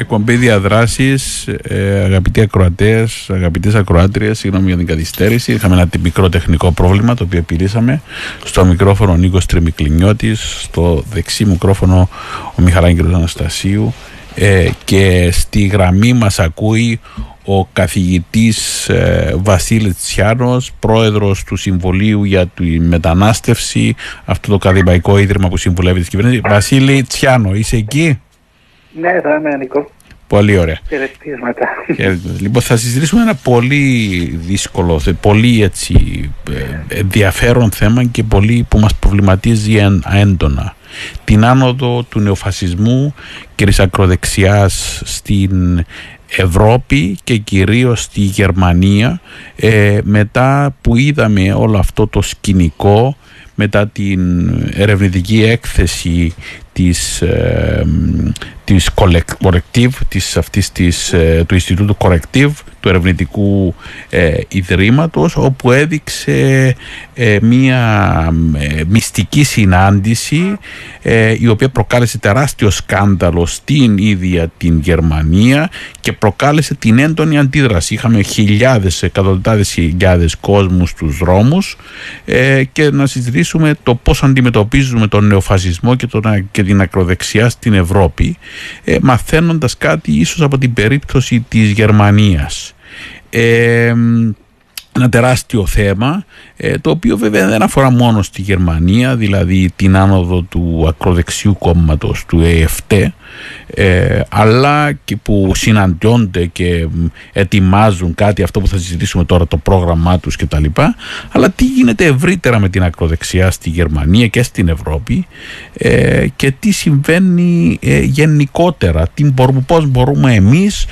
Εκπομπή διαδράσεις, ε, αγαπητοί ακροατές, αγαπητές ακροάτριες, συγγνώμη για την καθυστέρηση. Είχαμε ένα μικρό τεχνικό πρόβλημα το οποίο επιλύσαμε. Στο μικρόφωνο ο Νίκος Τριμικλινιώτης, στο δεξί μικρόφωνο ο Μιχαλάγγελος Αναστασίου ε, και στη γραμμή μας ακούει ο καθηγητής ε, Βασίλης Τσιάνος, πρόεδρος του Συμβολίου για τη Μετανάστευση, αυτό το ακαδημαϊκό ίδρυμα που συμβουλεύει τη κυβέρνηση. Βασίλη Τσιάνο, είσαι εκεί; Ναι, θα είμαι Νικό. Πολύ ωραία. Χαιρετίσματα. λοιπόν, θα συζητήσουμε ένα πολύ δύσκολο, πολύ έτσι, ε, ενδιαφέρον θέμα και πολύ που μας προβληματίζει έντονα. Την άνοδο του νεοφασισμού και της ακροδεξιάς στην Ευρώπη και κυρίως στη Γερμανία ε, μετά που είδαμε όλο αυτό το σκηνικό μετά την ερευνητική έκθεση της, ε, της Corrective, της, αυτής της, ε, του Ινστιτούτου Corrective, του ερευνητικού ε, ιδρύματος, όπου έδειξε ε, μία μυστική συνάντηση η οποία προκάλεσε τεράστιο σκάνδαλο στην ίδια την Γερμανία και προκάλεσε την έντονη αντίδραση. Είχαμε χιλιάδες, εκατοντάδες χιλιάδες κόσμους στους δρόμους και να συζητήσουμε το πώς αντιμετωπίζουμε τον νεοφασισμό και, τον, και την ακροδεξιά στην Ευρώπη ε, μαθαίνοντας κάτι ίσως από την περίπτωση της Γερμανίας. Ε, ένα τεράστιο θέμα ε, το οποίο βέβαια δεν αφορά μόνο στη Γερμανία δηλαδή την άνοδο του ακροδεξιού κόμματος του ΕΕΦΤ ε, αλλά και που συναντιόνται και ετοιμάζουν κάτι αυτό που θα συζητήσουμε τώρα το πρόγραμμά τους και τα λοιπά αλλά τι γίνεται ευρύτερα με την ακροδεξιά στη Γερμανία και στην Ευρώπη ε, και τι συμβαίνει γενικότερα τι μπορούμε, πώς μπορούμε εμείς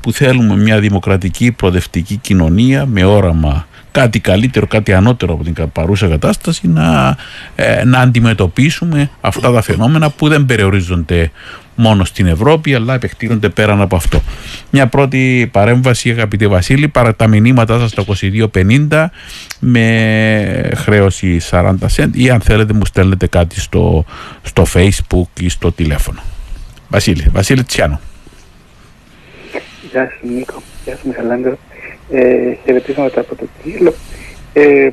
που θέλουμε μια δημοκρατική προοδευτική κοινωνία με όραμα κάτι καλύτερο, κάτι ανώτερο από την παρούσα κατάσταση να, ε, να αντιμετωπίσουμε αυτά τα φαινόμενα που δεν περιορίζονται μόνο στην Ευρώπη αλλά επεκτείνονται πέραν από αυτό. Μια πρώτη παρέμβαση αγαπητέ Βασίλη παρά τα μηνύματά σας στο 2250 με χρέωση 40 cent ή αν θέλετε μου στέλνετε κάτι στο, στο facebook ή στο τηλέφωνο. Βασίλη, Βασίλη Τσιάνο. Γεια σου Νίκο, γεια σου Μιχαλάνδρο. Ε, χαιρετίσματα από το Κύλο. Ε,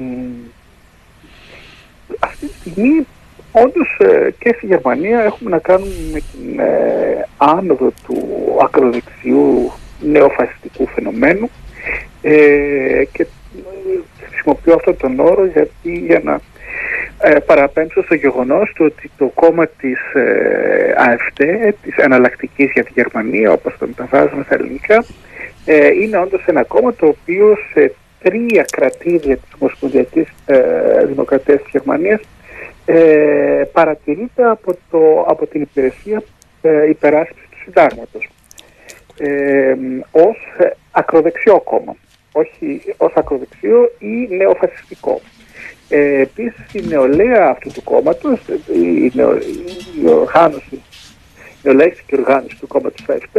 αυτή τη στιγμή όντως ε, και στη Γερμανία έχουμε να κάνουμε με την ε, άνοδο του ακροδεξιού νεοφασιστικού φαινομένου ε, και ε, χρησιμοποιώ αυτόν τον όρο γιατί για να ε, παραπέμψω στο γεγονός του ότι το κόμμα της ε, ΑΕΦΤ, της εναλλακτικής για τη Γερμανία, όπως το μεταφράζουμε στα ελληνικά, ε, είναι όντως ένα κόμμα το οποίο σε τρία κρατήδια της Ομοσπονδιακής ε, Δημοκρατίας της Γερμανίας ε, παρατηρείται από, το, από την υπηρεσία ε, υπεράσπισης του συντάγματος ε, ως ακροδεξιό κόμμα, όχι ως ακροδεξιό ή νεοφασιστικό. Ε, Επίσης η νεολαία αυτού του κόμματος, η, νεο, η οργάνωση, η νεολαίκη οργάνωση του κόμματος ΑΕΦΤ,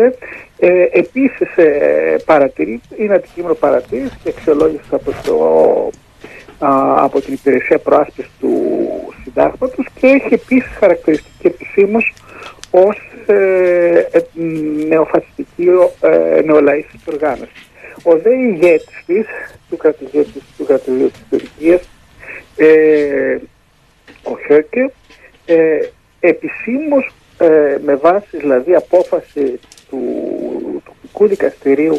ε, επίσης ε, παρατηρεί, είναι αντικείμενο παρατήρησης και αξιολόγησης από, το, α, από την υπηρεσία προάσπισης του συντάγματος και έχει επίσης χαρακτηριστική επισήμως ως ε, ε, νεοφασιστική ε, νεολαίστικη οργάνωση. Ο δε ηγέτης της, του κρατηδίου της Τουρκίας, ε, ο Χέρκε ε, επισήμως ε, με βάση δηλαδή απόφαση του τοπικού δικαστηρίου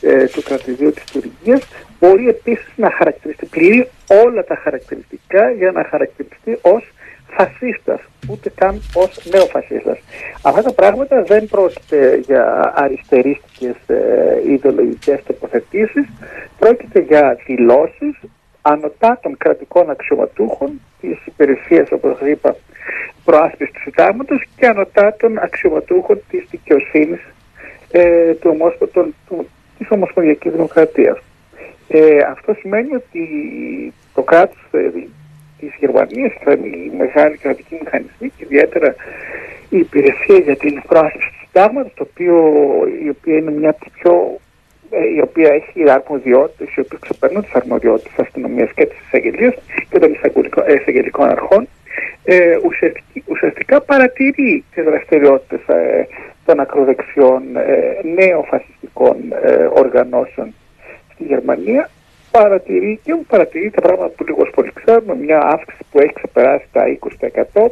ε, του κρατηδίου της Τουρκίας μπορεί επίσης να χαρακτηριστεί, πληρεί όλα τα χαρακτηριστικά για να χαρακτηριστεί ως φασίστας, ούτε καν ως νεοφασίστας. Αυτά τα πράγματα δεν πρόκειται για αριστερίστικες ε, ιδεολογικές τοποθετήσεις, πρόκειται για δηλώσεις ανωτά των κρατικών αξιωματούχων της υπηρεσίας, όπως είπα, προάσπισης του συντάγματος και ανωτά των αξιωματούχων της δικαιοσύνης ε, του, του, της Ομοσπονδιακής Δημοκρατίας. Ε, αυτό σημαίνει ότι το κράτος ε, της Γερμανίας, οι μεγάλοι κρατικοί μηχανισμοί και ιδιαίτερα η υπηρεσία για την προάσπιση του συντάγματος, η οποία είναι μια από πιο η οποία έχει αρμοδιότητες, οι οποίε ξεπερνούν τις αρμοδιότητες της αστυνομίας και της εισαγγελίας και των εισαγγελικών αρχών, ε, ουσιαστικά παρατηρεί τις δραστηριότητες ε, των ακροδεξιών ε, νεοφασιστικών ε, οργανώσεων στη Γερμανία παρατηρεί και παρατηρεί τα πράγματα που λίγος πολύ ξέρουμε, μια αύξηση που έχει ξεπεράσει τα 20%.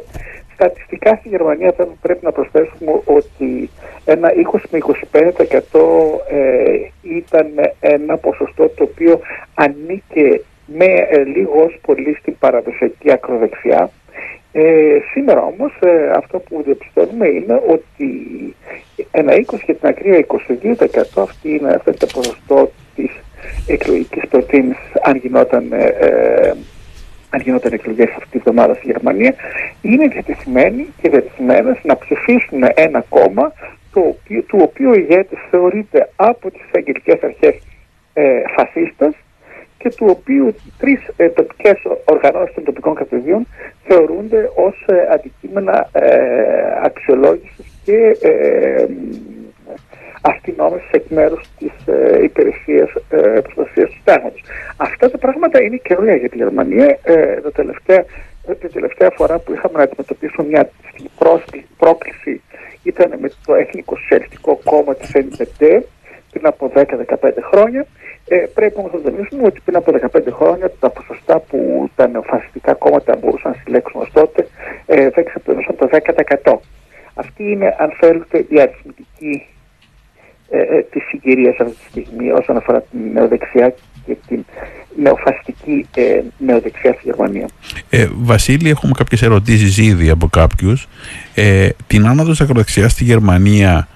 Στατιστικά στη Γερμανία πρέπει να προσθέσουμε ότι ένα 20 με 25% ε, ήταν ένα ποσοστό το οποίο ανήκε με ε, λίγος πολύ στην παραδοσιακή ακροδεξιά. Ε, σήμερα όμως ε, αυτό που διαπιστώνουμε είναι ότι ένα 20 και την ακραία 22% αυτή είναι, αυτό είναι το ποσοστό της εκλογικής προτίμησης αν γινόταν ε, ε, αν γινόταν εκλογές αυτή τη εβδομάδα στη Γερμανία, είναι διατεθειμένοι και διατεθειμένες να ψηφίσουν ένα κόμμα το οποίο, του οποίου ο ηγέτης θεωρείται από τις αγγελικές αρχές ε, φασίστας και του οποίου τρεις ε, τοπικές οργανώσεις των τοπικών κατεδίων θεωρούνται ως ε, αντικείμενα ε, αξιολόγησης και ε, αστυνόμευση εκ μέρους της ε, υπηρεσίας ε, προστασίας του συντάγματο. Αυτά τα πράγματα είναι καινούργια για τη Γερμανία. Ε, το τελευταία, την τελευταία φορά που είχαμε να αντιμετωπίσουμε μια πρόκληση ήταν με το Εθνικό Σοσιαλιστικό Κόμμα της NPD πριν από 10-15 χρόνια. Ε, πρέπει όμως να τονίσουμε ότι πριν από 15 χρόνια τα ποσοστά που τα νεοφασιστικά κόμματα μπορούσαν να συλλέξουν ως τότε ε, δεν ξεπερνούσαν το 10%. Αυτή είναι, αν θέλετε, η αριθμητική ε, ε, τη συγκυρία αυτή τη στιγμή όσον αφορά την νεοδεξιά και την νεοφαστική ε, νεοδεξιά στη Γερμανία. Ε, Βασίλη, έχουμε κάποιες ερωτήσεις ήδη από κάποιους. Ε, την άνοδος της ακροδεξιάς στη Γερμανία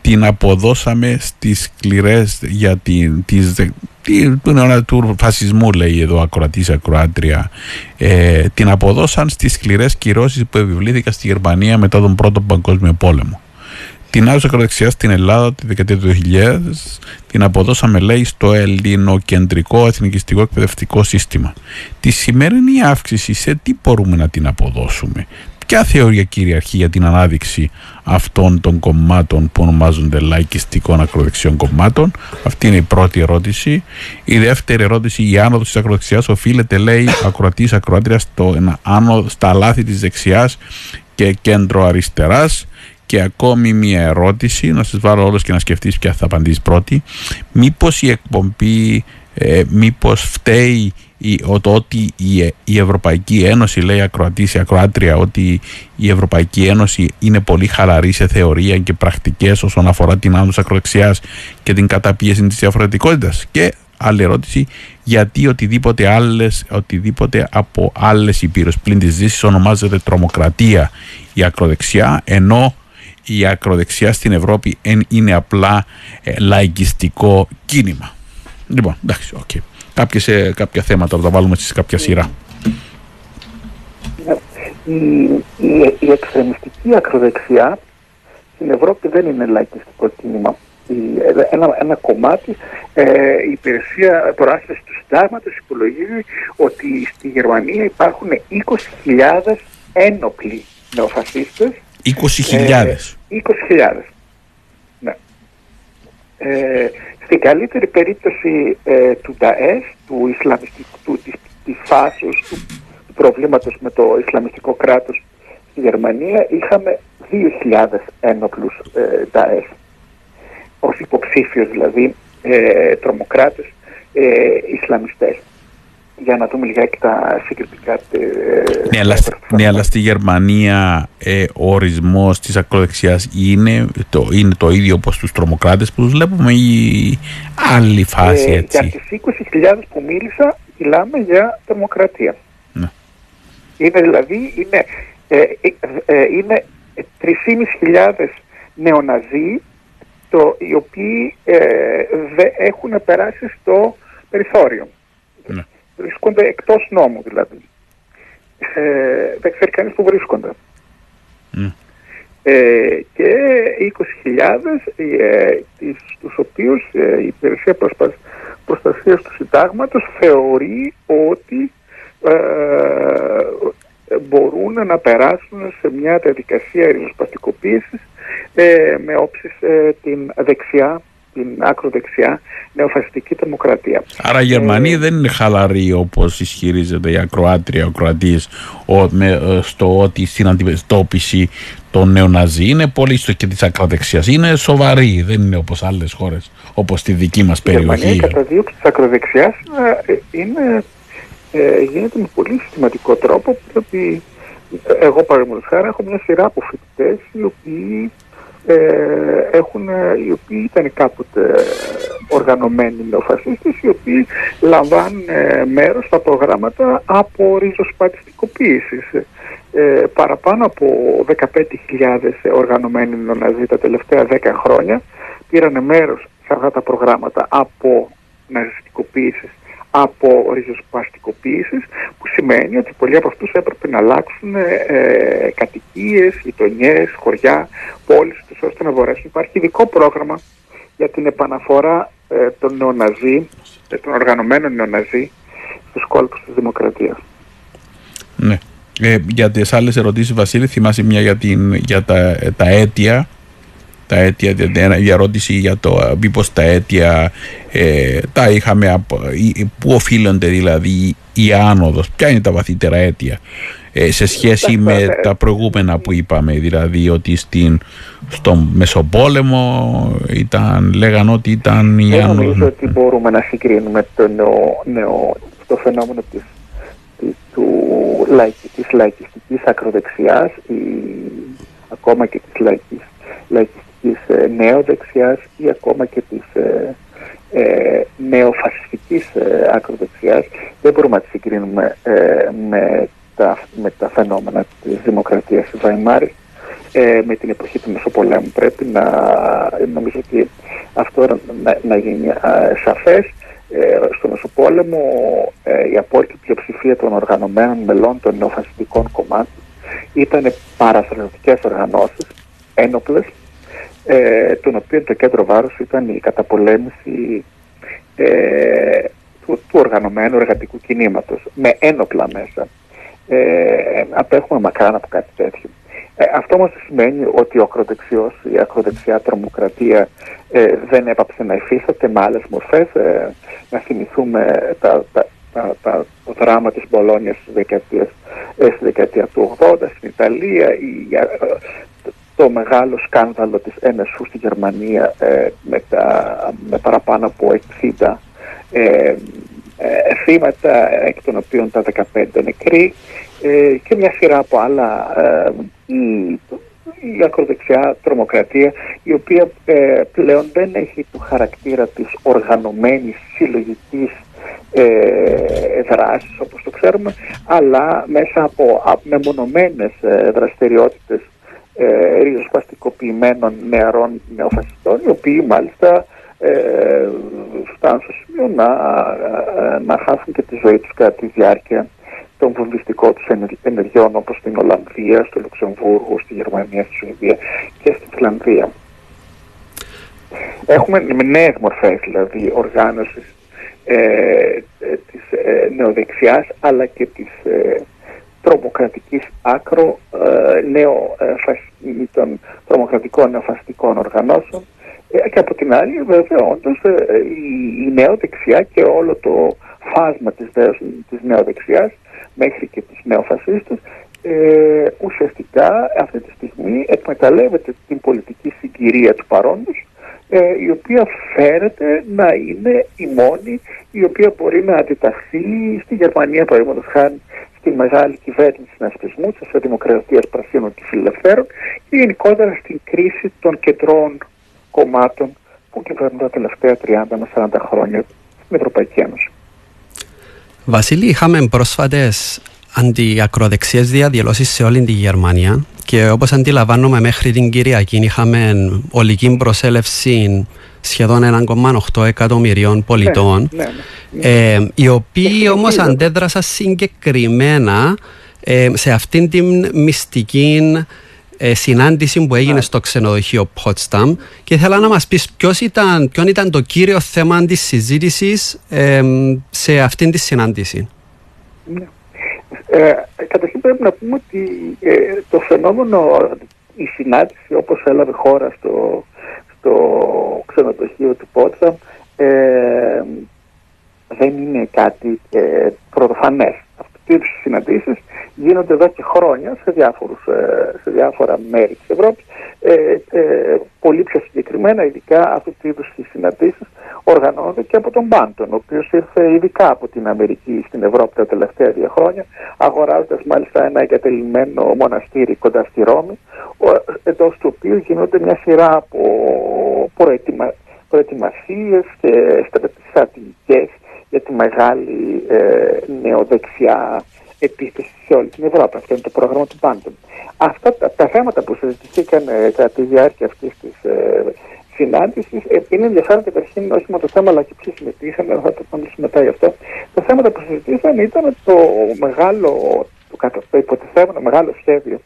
την αποδώσαμε στις σκληρές για την, τις, του, του φασισμού λέει εδώ ακροατής ακροάτρια ε, την αποδώσαν στις σκληρές κυρώσεις που επιβλήθηκαν στη Γερμανία μετά τον πρώτο παγκόσμιο πόλεμο την άδεια ακροδεξιά στην Ελλάδα τη δεκαετία του 2000 την αποδώσαμε λέει στο ελληνοκεντρικό εθνικιστικό εκπαιδευτικό σύστημα. Τη σημερινή αύξηση σε τι μπορούμε να την αποδώσουμε; Ποια θεωρία κυριαρχεί για την ανάδειξη αυτών των κομμάτων που ονομάζονται λαϊκιστικών ακροδεξιών κομμάτων; Αυτή είναι η πρώτη ερώτηση. Η δεύτερη ερώτηση, η άνοδος της ακροδεξιάς οφείλεται, λέει, ακροατής ακροάτριας στα λάθη της δεξιάς και κέντρο αριστεράς. Και ακόμη μια ερώτηση, να σας βάλω όλους και να σκεφτείς ποια θα απαντήσεις πρώτη. Μήπως η εκπομπή, ε, μήπως φταίει η, το ότι η, η Ευρωπαϊκή Ένωση, λέει ακροατής η ακροάτρια, ότι η Ευρωπαϊκή Ένωση είναι πολύ χαλαρή σε θεωρία και πρακτικές όσον αφορά την άδουσα ακροδεξιάς και την καταπίεση της διαφορετικότητας. Και άλλη ερώτηση, γιατί οτιδήποτε, άλλες, οτιδήποτε από άλλες υπήρους πλην της Δύσης ονομάζεται τρομοκρατία η ακροδεξιά, ενώ η ακροδεξιά στην Ευρώπη είναι απλά ε, λαϊκιστικό κίνημα. Λοιπόν, εντάξει, ok. Okay. Κάποιες, ε, κάποια θέματα θα τα βάλουμε σε κάποια σειρά. Η, η, η εξτρεμιστική ακροδεξιά στην Ευρώπη δεν είναι λαϊκιστικό κίνημα. ένα, ένα κομμάτι, ε, η υπηρεσία προάσπισης του συντάγματος υπολογίζει ότι στη Γερμανία υπάρχουν 20.000 ένοπλοι νεοφασίστες 20.000. 20.000. Ναι. Ε, στην καλύτερη περίπτωση ε, του ΤΑΕΣ, του Ισλαμιστικού, του, της, της φάσεως του, του προβλήματος με το Ισλαμιστικό κράτος στη Γερμανία, είχαμε 2.000 ένοπλους ε, ΤΑΕΣ. Ως υποψήφιους δηλαδή ε, τρομοκράτες ε, Ισλαμιστές για να δούμε λιγάκι τα συγκριτικά. Ε, ναι, αλλά, ναι, αλλά στη Γερμανία ε, ο ορισμός της ακροδεξιάς είναι το, είναι το ίδιο όπως τους τρομοκράτες που τους βλέπουμε ή άλλη φάση ε, έτσι; Για τι 20.000 που μίλησα, μιλάμε για τρομοκρατία. Ναι. Είναι δηλαδή είναι, ε, ε, είναι 3.500 νεοναζί το, οι οποίοι έχουν περάσει στο περιθώριο. Ναι βρίσκονται εκτός νόμου δηλαδή. Ε, δεν ξέρει κανείς που βρίσκονται. Ε, και 20.000 ε, τους οποίους ε, η υπηρεσία προσπα... προστασίας του συντάγματος θεωρεί ότι ε, μπορούν να περάσουν σε μια διαδικασία ριζοσπαστικοποίησης με όψεις την δεξιά την άκρο δεξιά νεοφασιστική δημοκρατία. Άρα οι Γερμανοί ε, δεν είναι χαλαροί όπως ισχυρίζεται η ακροάτρια, ο Κροατής στο ότι στην αντιμετώπιση των νεοναζί είναι πολύ στο και της ακροδεξιάς. Είναι σοβαροί, δεν είναι όπως άλλες χώρες, όπως στη δική μας περιοχή. Η Γερμανία κατά δίωξη της ακροδεξιάς ε, είναι, ε, γίνεται με πολύ συστηματικό τρόπο, διότι εγώ παραδείγματος χάρη έχω μια σειρά από φοιτητές οι οποίοι ε, έχουν, οι οποίοι ήταν κάποτε οργανωμένοι νεοφασίστες, οι οποίοι λαμβάνουν ε, μέρος στα προγράμματα από ριζοσπατιστικοποίησης. Ε, παραπάνω από 15.000 οργανωμένοι νεοναζί τα τελευταία 10 χρόνια πήραν μέρος σε αυτά τα προγράμματα από ναζιστικοποίησης από ριζοσπαστικοποίησης που σημαίνει ότι πολλοί από αυτούς έπρεπε να αλλάξουν ε, ε κατοικίες, γειτονιές, χωριά, πόλεις τους ώστε να μπορέσουν. Υπάρχει ειδικό πρόγραμμα για την επαναφορά ε, των νεοναζί, ε, των οργανωμένων νεοναζί στους κόλπους της δημοκρατίας. Ναι. Ε, για τις άλλες ερωτήσεις Βασίλη θυμάσαι μια για, την, για τα, τα αίτια; Τα αίτια, η ερώτηση για το μήπως τα αίτια ε, τα είχαμε, πού οφείλονται δηλαδή η άνοδος, ποια είναι τα βαθύτερα αίτια ε, σε σχέση με τα προηγούμενα που είπαμε, δηλαδή ότι στην, στον Μεσοπόλεμο ήταν, λέγαν ότι ήταν η άνοδος. Δεν νομίζω ότι μπορούμε να συγκρίνουμε το, νεο, νεο, το φαινόμενο της, της, του, της λαϊκιστικής ακροδεξιάς ή ακόμα και της λαϊκής, λαϊκιστικής της ε, νεοδεξιάς ή ακόμα και της ε, ε, νεοφασιστικής ε, ακροδεξιάς δεν μπορούμε να τη συγκρίνουμε ε, με, τα, με τα φαινόμενα της δημοκρατίας της Βαϊμάρης ε, με την εποχή του Μεσοπολέμου. Πρέπει να νομίζω ότι αυτό να, να γίνει σαφές. Ε, στο Μεσοπόλεμο η απόλυτη πλειοψηφία των οργανωμένων μελών των νεοφασιστικών κομμάτων ήταν παραστρατιωτικές οργανώσεις, ένοπλες, ε, των οποίων το κέντρο βάρους ήταν η καταπολέμηση ε, του, του οργανωμένου εργατικού κινήματος με ένοπλα μέσα. Ε, απέχουμε μακράν από κάτι τέτοιο. Ε, αυτό όμως σημαίνει ότι ο ακροδεξιός, η ακροδεξιά τρομοκρατία ε, δεν έπαψε να υφίσταται με άλλες μορφές. Ε, να θυμηθούμε τα, τα, τα, το δράμα της Μπολόνιας στη δεκαετία, του 80 στην Ιταλία, η, το μεγάλο σκάνδαλο της NSU στη Γερμανία ε, με, τα, με παραπάνω από 60 ε, ε, θύματα, εκ των οποίων τα 15 νεκροί ε, και μια σειρά από άλλα ε, η, η ακροδεξιά τρομοκρατία η οποία ε, πλέον δεν έχει το χαρακτήρα της οργανωμένης συλλογικής ε, δράσεις όπως το ξέρουμε αλλά μέσα από, από μεμονωμένες δραστηριότητες ε, ριζοσπαστικοποιημένων νεαρών νεοφασιστών, οι οποίοι μάλιστα ε, φτάνουν στο σημείο να, ε, να χάσουν και τη ζωή τους κατά τη διάρκεια των βομβιστικών τους ενεργειών όπως στην Ολλανδία, στο Λουξεμβούργο, στη Γερμανία, στη Σουηδία και στη Φιλανδία. Έχουμε νέες μορφές δηλαδή οργάνωσης ε, ε της ε, νεοδεξιάς αλλά και της ε, τρομοκρατικής άκρο ε, νέο, ε, των τρομοκρατικών νεοφασιστικών οργανώσεων. Ε, και από την άλλη βέβαια όντως ε, η, η νεοδεξιά και όλο το φάσμα της, της νεοδεξιάς μέχρι και τους νεοφασίστες ε, ουσιαστικά αυτή τη στιγμή εκμεταλλεύεται την πολιτική συγκυρία του παρόντος ε, η οποία φέρεται να είναι η μόνη η οποία μπορεί να αντιταχθεί στη Γερμανία παραδείγματος χάρη στη μεγάλη κυβέρνηση συνασπισμού της Δημοκρατίας Πρασίνων και Φιλελευθέρων και γενικότερα στην κρίση των κεντρών κομμάτων που κυβερνούν τα τελευταία 30 με 40 χρόνια στην Ευρωπαϊκή Ένωση. Βασίλη, είχαμε πρόσφατες αντιακροδεξιέ διαδηλώσεις σε όλη τη Γερμανία και όπως αντιλαμβάνομαι μέχρι την Κυριακή είχαμε ολική προσέλευση σχεδόν 1,8 εκατομμυρίων πολιτών, ναι, ναι, ναι. Ε, οι οποίοι όμως αντέδρασαν συγκεκριμένα ε, σε αυτήν την μυστική ε, συνάντηση που έγινε στο ξενοδοχείο Potsdam και ήθελα να μας πεις ποιος ήταν, ποιο ήταν το κύριο θέμα της συζήτησης σε αυτήν τη συνάντηση. Ε, καταρχήν πρέπει να πούμε ότι ε, το φαινόμενο, η συνάντηση όπως έλαβε χώρα στο, στο ξενοδοχείο του Πότσαμ ε, δεν είναι κάτι ε, πρωτοφανές. Αυτού του συναντήσεις γίνονται εδώ και χρόνια σε, διάφορους, ε, σε διάφορα μέρη της Ευρώπης. Ε, ε, πολύ πιο συγκεκριμένα, ειδικά αυτού του είδους οι συναντήσεις οργανώνονται και από τον Μπάντον, ο οποίος ήρθε ειδικά από την Αμερική στην Ευρώπη τα τελευταία δύο χρόνια, αγοράζοντας μάλιστα ένα εγκατελειμμένο μοναστήρι κοντά στη Ρώμη, εντός του οποίου γίνονται μια σειρά από προετοιμα... προετοιμασίες και στρατηγικές για τη μεγάλη ε, νεοδεξιά επίθεση σε όλη την Ευρώπη. Αυτό είναι το πρόγραμμα του Πάντων. Αυτά τα, τα θέματα που συζητηθήκαν ε, κατά τη διάρκεια αυτής της ε, συνάντησης ε, είναι ενδιαφέρον καταρχήν όχι μόνο το θέμα, αλλά και ποιοι συμμετείχαν. Θα το μιλήσουμε μετά γι' αυτό. Τα θέματα που συζητήσαν ήταν το μεγάλο, το, το υποτιθέμενο μεγάλο σχέδιο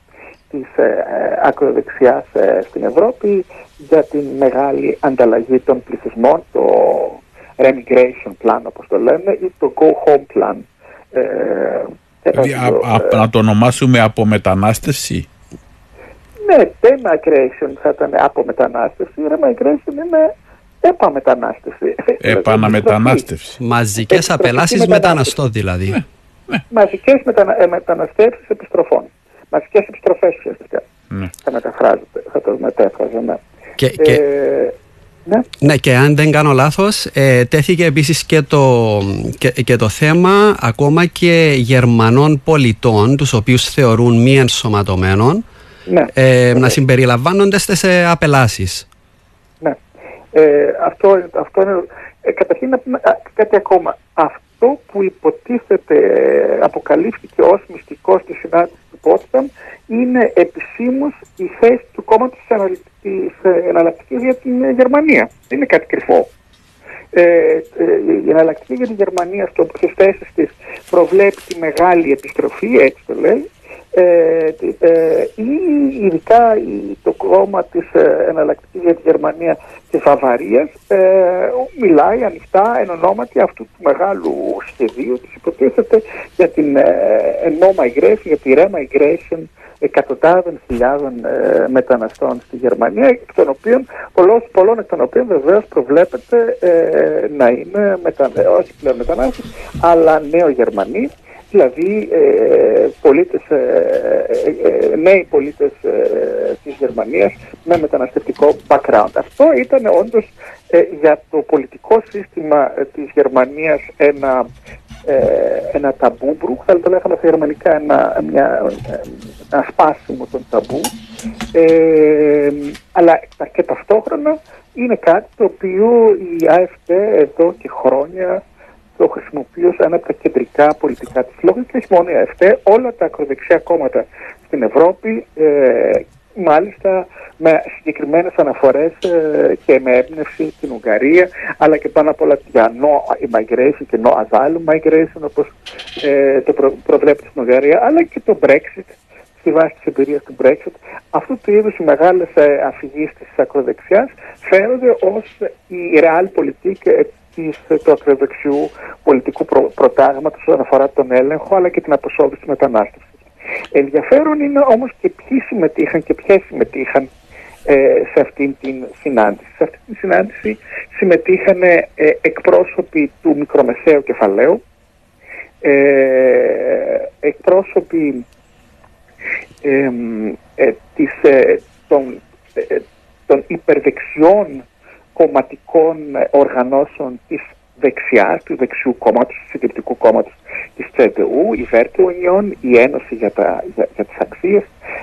της ε, ε ακροδεξιάς ε, στην Ευρώπη για την μεγάλη ανταλλαγή των πληθυσμών, το remigration plan όπως το λένε ή το go home plan. Ε, δηλαδή, ε, να το ονομάσουμε απομετανάστευση; Ναι, demigration θα ήταν απομετανάστευση. Remigration είναι επαμετανάστευση. Επαναμετανάστευση. Μαζικές απελάσεις μεταναστών δηλαδή. Ναι, ναι. Μαζικές μετανα... Ε, μεταναστεύσεις επιστροφών. Μαζικές επιστροφές ουσιαστικά. Ναι. Θα μεταφράζεται, θα το μετέφραζε, ναι. Και, και, ε, ναι. ναι, και αν δεν κάνω λάθος, ε, τέθηκε επίσης και το, και, το θέμα ακόμα και Γερμανών πολιτών, τους οποίους θεωρούν μη ενσωματωμένων, ναι. ε, να συμπεριλαμβάνονται σε απελάσεις. Ναι. Ε, αυτό, αυτό είναι... Ε, καταρχήν να πούμε κάτι ακόμα. Αυτό που υποτίθεται αποκαλύφθηκε ως μυστικός στη συνάντησης του Πότσταμ είναι επισήμως η θέση του κόμματος της εναλλακτικής για την Γερμανία. Δεν είναι κάτι κρυφό. Ε, ε, η εναλλακτική για την Γερμανία στο, στις θέσεις της προβλέπει τη μεγάλη επιστροφή, έτσι το λέει, ε, ε, ή ειδικά το κόμμα της ε, εναλλακτικής για τη Γερμανία και Βαβαρίας ε, μιλάει ανοιχτά εν ονόματι αυτού του μεγάλου σχεδίου της υποτίθεται για την ε, no migration, για τη re-migration εκατοντάδων χιλιάδων ε, μεταναστών στη Γερμανία, εκ των οποίων, πολλών, πολλών εκ των οποίων βεβαίως προβλέπεται ε, να είναι μετα, όχι πλέον μετανάστες, αλλά νέο Γερμανοί δηλαδή ε, πολίτες, ε, ε, νέοι πολίτες της Γερμανίας με μεταναστευτικό background. Αυτό ήταν όντως για το πολιτικό σύστημα της Γερμανίας ένα, ένα ταμπούμπρου, θα το λέγαμε στα γερμανικά ένα, μια, ένα σπάσιμο των ταμπού, αλλά και ταυτόχρονα είναι κάτι το οποίο η ΑΕΦΤ εδώ και χρόνια το χρησιμοποιεί ως ένα από τα κεντρικά πολιτικά της λόγω και όχι μόνο η ΑΕΦΤ, όλα τα ακροδεξιά κόμματα στην Ευρώπη, ε, μάλιστα με συγκεκριμένες αναφορές ε, και με έμπνευση την Ουγγαρία, αλλά και πάνω απ' όλα για no immigration και no asylum migration, όπως ε, το προ, προβλέπει στην Ουγγαρία, αλλά και το Brexit, στη βάση της εμπειρίας του Brexit, αυτού του είδους οι μεγάλες ε, αφηγήσεις της ακροδεξιάς φαίνονται ως η realpolitik της, του ακροδεξιού πολιτικού προ, προτάγματος όσον αφορά τον έλεγχο αλλά και την αποσόβηση μετανάστευσης. Ενδιαφέρον είναι όμως και ποιοι συμμετείχαν και ποιες συμμετείχαν ε, σε αυτήν την συνάντηση. Σε αυτήν την συνάντηση συμμετείχαν ε, εκπρόσωποι του μικρομεσαίου κεφαλαίου, ε, εκπρόσωποι ε, της, των, των υπερδεξιών κομματικών οργανώσεων της δεξιάς, του δεξιού κόμματος, του συντηρητικού κόμματος της ΤΣΕΔΕΟΥ, η Βέρτε η Ένωση για, τα, για, για τις Αξίες,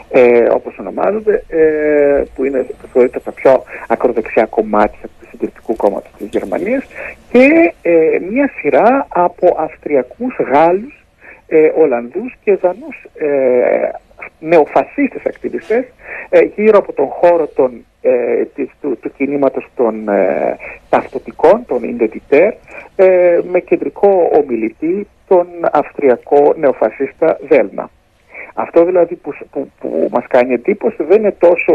ε, όπως ονομάζονται, ε, που είναι θεωρείται τα πιο ακροδεξιά κομμάτια του συντηρητικού κόμματος της Γερμανίας και ε, μια σειρά από Αυστριακούς, Γάλλους, ε, Ολλανδούς και Δανούς ε, νεοφασίστες ακτιβιστές ε, γύρω από τον χώρο των ε, της, του, του κινήματος των ε, ταυτοτικών, των Ιντετιτέρ, ε, με κεντρικό ομιλητή τον Αυστριακό νεοφασίστα Δέλμα. Αυτό δηλαδή που, που, που μας κάνει εντύπωση δεν είναι τόσο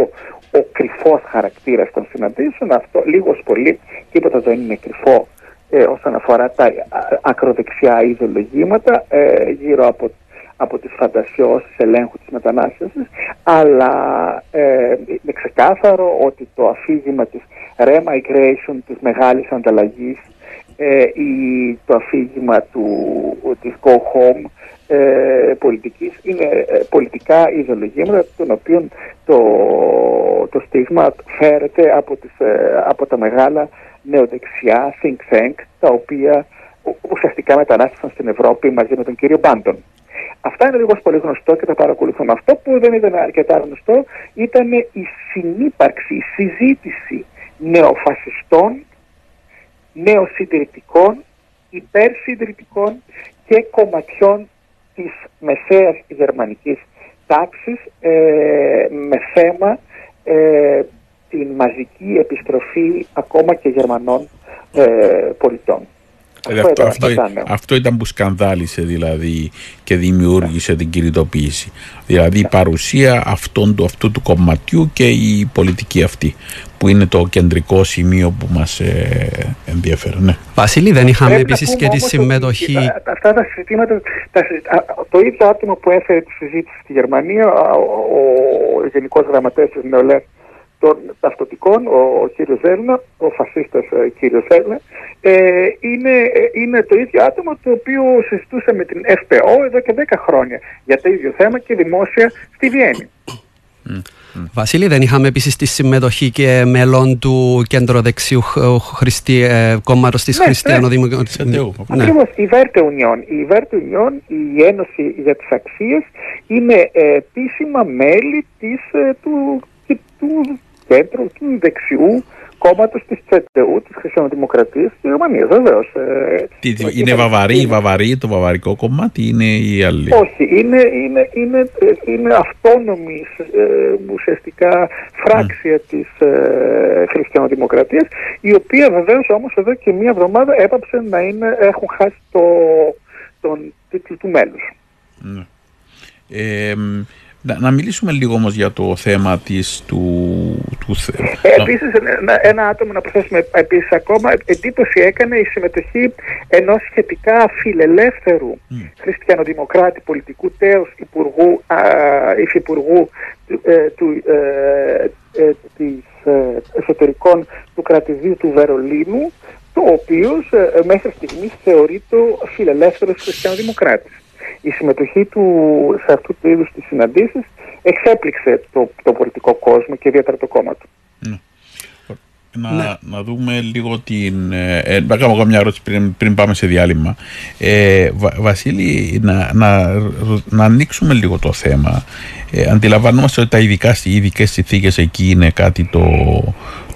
ο κρυφός χαρακτήρας των συναντήσεων, αυτό λίγος πολύ, τίποτα δεν είναι κρυφό ε, όσον αφορά τα ακροδεξιά ιδεολογήματα ε, γύρω από από τις φαντασιώσεις ελέγχου της μετανάστευσης, αλλά ε, είναι ξεκάθαρο ότι το αφήγημα της remigration, της μεγάλης ανταλλαγής ε, ή το αφήγημα του, της go home ε, πολιτικής είναι ε, πολιτικά ιδεολογήματα των οποίων το, το στίγμα φέρεται από, τις, ε, από τα μεγάλα νεοδεξιά think tank τα οποία ουσιαστικά μετανάστευσαν στην Ευρώπη μαζί με τον κύριο Μπάντον. Αυτά είναι λίγο πολύ γνωστό και τα παρακολουθούμε. Αυτό που δεν ήταν αρκετά γνωστό ήταν η συνύπαρξη, η συζήτηση νεοφασιστών, νεοσυντηρητικών, υπερσυντηρητικών και κομματιών της μεσαίας γερμανικής τάξης ε, με θέμα ε, την μαζική επιστροφή ακόμα και Γερμανών ε, πολιτών. αυτό, αυτό, αυτό, ήταν που σκανδάλισε δηλαδή και δημιούργησε την κινητοποίηση. Δηλαδή η παρουσία αυτών, του, αυτού του κομματιού και η πολιτική αυτή που είναι το κεντρικό σημείο που μας ε, ενδιαφέρει. Ναι. Βασίλη, δεν είχαμε επίσης και τη συμμετοχή. Αυτά τα συζητήματα, το ίδιο άτομο που έφερε τη συζήτηση στη Γερμανία, ο, ο, ο Γενικός Γραμματέας της Νεολαία των ταυτοτικών, ο, ο κύριος Ζέλνα, ο φασίστας ε, κύριος Ζέλνα, ε, είναι, ε, είναι το ίδιο άτομο το οποίο συζητούσε με την FPO εδώ και 10 χρόνια για το ίδιο θέμα και δημόσια στη Βιέννη. Βασίλη, δεν είχαμε επίσης τη συμμετοχή και μελών του κεντροδεξιού χριστι... ε, κόμματος της ναι, Χριστιανοδημοκρατία. Ναι. ναι. Ακριβώς. Η Βέρτε Ουνιόν, η Βέρτε Ουνιόν, η Ένωση για τις Αξίες, είναι ε, επίσημα μέλη της, ε, του, του κέντρου, του δεξιού κόμματο τη ΤΣΕΤΕΟΥ, τη Χριστιανοδημοκρατία τη Γερμανία, βεβαίω. Ε, είναι βαβαρή, η βαβαρή, το βαβαρικό κομμάτι, είναι η άλλη. Όχι, είναι, είναι, είναι, είναι αυτόνομη ε, ουσιαστικά φράξια mm. τη ε, Χριστιανοδημοκρατία, η οποία βεβαίω όμω εδώ και μία εβδομάδα έπαψε να είναι, έχουν χάσει το, τον τίτλο του μέλου. Mm. Ε, να, να μιλήσουμε λίγο όμως για το θέμα της του... του ε, επίσης ένα, ένα άτομο να προσθέσουμε επίσης ακόμα εντύπωση έκανε η συμμετοχή ενός σχετικά φιλελεύθερου mm. χριστιανοδημοκράτη πολιτικού τέος υπουργού, α, υφυπουργού ε, του, ε, ε, της ε, εσωτερικών του κρατηδίου του Βερολίνου το οποίος ε, μέχρι στιγμής θεωρείται φιλελεύθερος χριστιανοδημοκράτης η συμμετοχή του σε αυτού του είδους τις συναντήσεις εξέπληξε το, το πολιτικό κόσμο και ιδιαίτερα το κόμμα του. Ναι. Να, ναι. να δούμε λίγο την. Ε, ε να κάνω μια ερώτηση πριν, πριν πάμε σε διάλειμμα. Ε, Βασίλη, να, να, να ανοίξουμε λίγο το θέμα. Ε, αντιλαμβανόμαστε ότι τα ειδικά, οι ειδικές συνθήκες εκεί είναι κάτι το,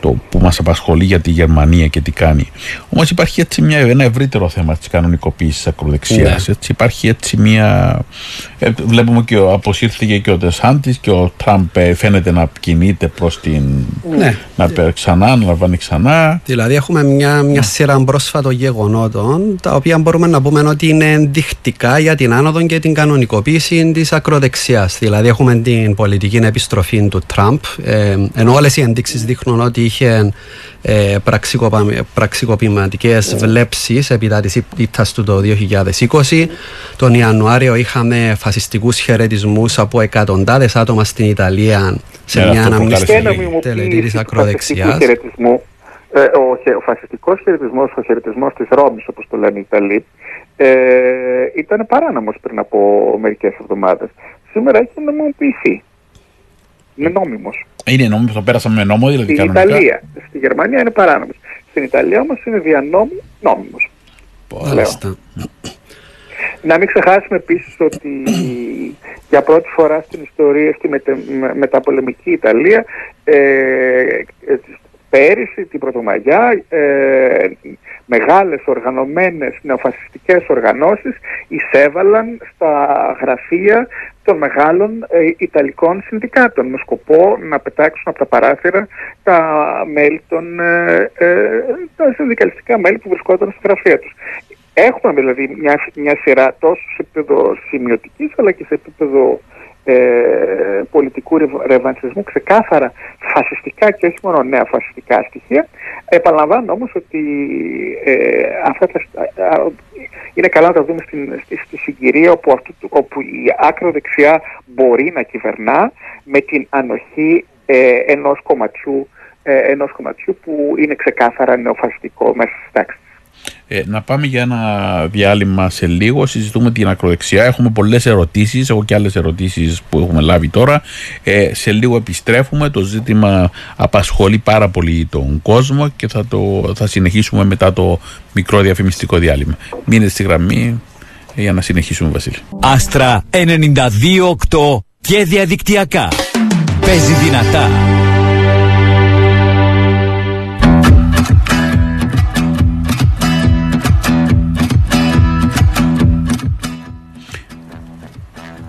το που μας απασχολεί για τη Γερμανία και τι κάνει. Όμως υπάρχει έτσι μια, ένα ευρύτερο θέμα της κανονικοποίησης ακροδεξιάς. Ναι. Έτσι, υπάρχει έτσι μια... Ε, βλέπουμε και αποσύρθηκε και ο Τεσάντης και ο Τραμπ ε, φαίνεται να κινείται προς την... Ναι. να παίρνει ξανά, να λαμβάνει ξανά. Δηλαδή έχουμε μια, μια σειρά πρόσφατων γεγονότων τα οποία μπορούμε να πούμε ότι είναι ενδεικτικά για την άνοδο και την κανονικοποίηση της ακροδεξιάς. Δηλαδή έχουμε την πολιτική επιστροφή του Τραμπ ε, ενώ όλες οι ενδείξεις δείχνουν ότι είχε ε, πραξικοπηματικές βλέψεις επί της ήττας του το 2020. Τον Ιανουάριο είχαμε φασιστικούς χαιρετισμούς από εκατοντάδες άτομα στην Ιταλία σε yeah, μια αναμνηστική τελετή της ακροδεξιάς. Ε, ο, ο φασιστικός χαιρετισμός, ο χαιρετισμός της Ρώμης, όπως το λένε οι Ιταλοί, ε, ήταν παράνομος πριν από μερικές εβδομάδες. Σήμερα έχει νομιμοποιηθεί. Είναι νόμιμος. Είναι νόμιμος, το πέρασαμε με νόμο, δηλαδή Στην κανονικά. Ιταλία. Στη Γερμανία είναι παράνομος. Στην Ιταλία όμως είναι δια νόμου νόμιμο. Να μην ξεχάσουμε επίσης ότι για πρώτη φορά στην ιστορία στη μεταπολεμική Ιταλία ε, πέρυσι την Πρωτομαγιά ε, μεγάλες οργανωμένες νεοφασιστικές οργανώσεις εισέβαλαν στα γραφεία των μεγάλων ε, Ιταλικών συνδικάτων με σκοπό να πετάξουν από τα παράθυρα τα μέλη των, ε, ε, τα συνδικαλιστικά μέλη που βρισκόταν στα γραφεία τους. Έχουμε δηλαδή μια, μια σειρά τόσο σε επίπεδο σημειωτικής αλλά και σε επίπεδο ε, πολιτικού ρευανσισμού ξεκάθαρα φασιστικά και όχι μόνο νέα φασιστικά στοιχεία. Επαναλαμβάνω όμως ότι ε, αυτά τα, είναι καλά να τα δούμε στην, στη, στη συγκυρία όπου, αυτού, όπου η άκρο δεξιά μπορεί να κυβερνά με την ανοχή ε, ενός, κομματιού, ε, ενός κομματιού που είναι ξεκάθαρα νεοφασιστικό μέσα στις τάξεις. Ε, να πάμε για ένα διάλειμμα σε λίγο. Συζητούμε την ακροδεξιά. Έχουμε πολλές ερωτήσεις. Έχω και άλλες ερωτήσεις που έχουμε λάβει τώρα. Ε, σε λίγο επιστρέφουμε. Το ζήτημα απασχολεί πάρα πολύ τον κόσμο και θα, το, θα συνεχίσουμε μετά το μικρό διαφημιστικό διάλειμμα. Μείνετε στη γραμμή για να συνεχίσουμε, Βασίλη. Άστρα 92,8 και διαδικτυακά. Παίζει δυνατά.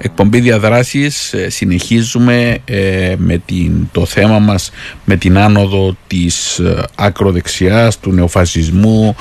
Εκπομπή διαδράσεις ε, συνεχίζουμε ε, με την, το θέμα μας με την άνοδο της ε, ακροδεξιάς, του νεοφασισμού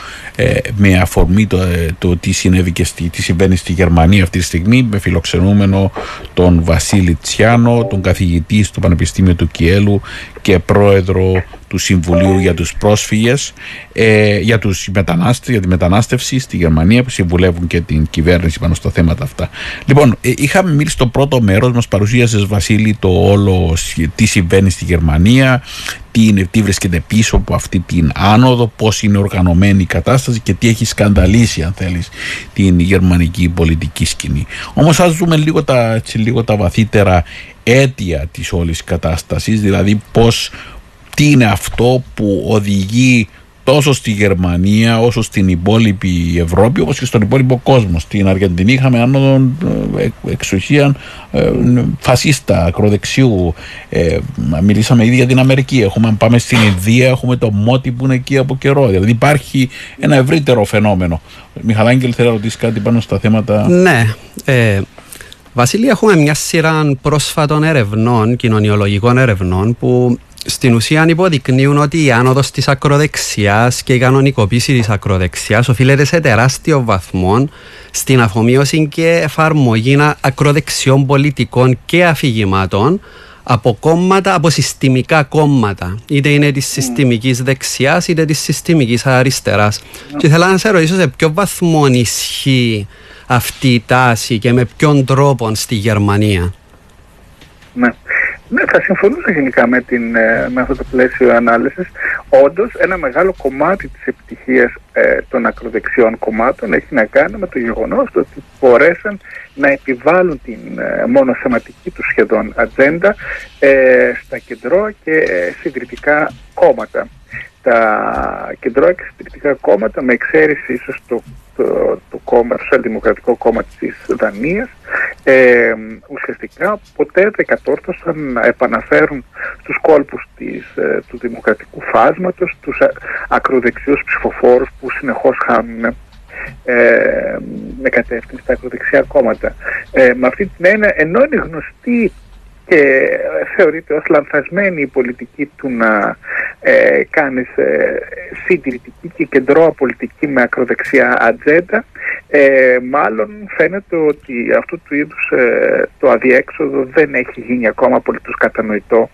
με αφορμή το, το τι συνέβη και στη, τι συμβαίνει στη Γερμανία αυτή τη στιγμή με φιλοξενούμενο τον Βασίλη Τσιάνο, τον καθηγητή στο Πανεπιστήμιο του Κιέλου και πρόεδρο του Συμβουλίου για τους πρόσφυγες, ε, για, τους μετανάστες, για τη μετανάστευση στη Γερμανία που συμβουλεύουν και την κυβέρνηση πάνω στα θέματα αυτά. Λοιπόν, ε, είχαμε μιλήσει στο πρώτο μέρος, μας παρουσίασες Βασίλη το όλο τι συμβαίνει στη Γερμανία, τι, είναι, τι βρίσκεται πίσω από αυτή την άνοδο, πώς είναι οργανωμένη η κατάσταση και τι έχει σκανδαλίσει αν θέλεις την γερμανική πολιτική σκηνή. Όμως ας δούμε λίγο τα, έτσι, λίγο τα βαθύτερα αίτια της όλης κατάστασης, δηλαδή πώς τι είναι αυτό που οδηγεί τόσο στη Γερμανία όσο στην υπόλοιπη Ευρώπη όπως και στον υπόλοιπο κόσμο. Στην Αργεντινή είχαμε άνοδο ε, εξουσία ε, φασίστα, ακροδεξιού. Ε, μιλήσαμε ήδη για την Αμερική. Έχουμε, αν πάμε στην Ινδία έχουμε το μότι που είναι εκεί από καιρό. Δηλαδή υπάρχει ένα ευρύτερο φαινόμενο. Μιχαλάγγελ θέλει να ρωτήσει κάτι πάνω στα θέματα; Ναι. Ε, Βασίλη, έχουμε μια σειρά πρόσφατων ερευνών, κοινωνιολογικών ερευνών, που στην ουσία υποδεικνύουν ότι η άνοδος της ακροδεξιάς και η κανονικοποίηση της ακροδεξιάς οφείλεται σε τεράστιο βαθμό στην αφομοίωση και εφαρμογή ακροδεξιών πολιτικών και αφηγημάτων από κόμματα, από συστημικά κόμματα. Είτε είναι της συστημικής δεξιάς είτε της συστημικής αριστεράς. Και ήθελα να σε ρωτήσω σε ποιο βαθμό ισχύει αυτή η τάση και με ποιον τρόπο στη Γερμανία. Ναι. Ναι, θα συμφωνούσα γενικά με, την, ε, με αυτό το πλαίσιο ανάλυσης. Όντως, ένα μεγάλο κομμάτι της επιτυχίας ε, των ακροδεξιών κομμάτων έχει να κάνει με το γεγονός ότι μπορέσαν να επιβάλλουν την ε, μονοσεματική τους σχεδόν ατζέντα ε, στα κεντρό και συγκριτικά κόμματα. Τα κεντρό και συντηρητικά κόμματα, με εξαίρεση ίσως το το, το κόμμα, το Σοσιαλδημοκρατικό Κόμμα της Δανίας ε, ουσιαστικά ποτέ δεν κατόρθωσαν να επαναφέρουν στους κόλπους της, ε, του δημοκρατικού φάσματος τους ακροδεξιούς ψηφοφόρους που συνεχώς χάνουν ε, με κατεύθυνση στα ακροδεξιά κόμματα. Ε, με αυτή την έννοια, ενώ είναι γνωστή και θεωρείται ως λανθασμένη η πολιτική του να ε, κάνεις ε, συντηρητική και κεντρώα πολιτική με ακροδεξιά ατζέντα ε, μάλλον φαίνεται ότι αυτού του είδους ε, το αδιέξοδο δεν έχει γίνει ακόμα πολύ τους κατανοητό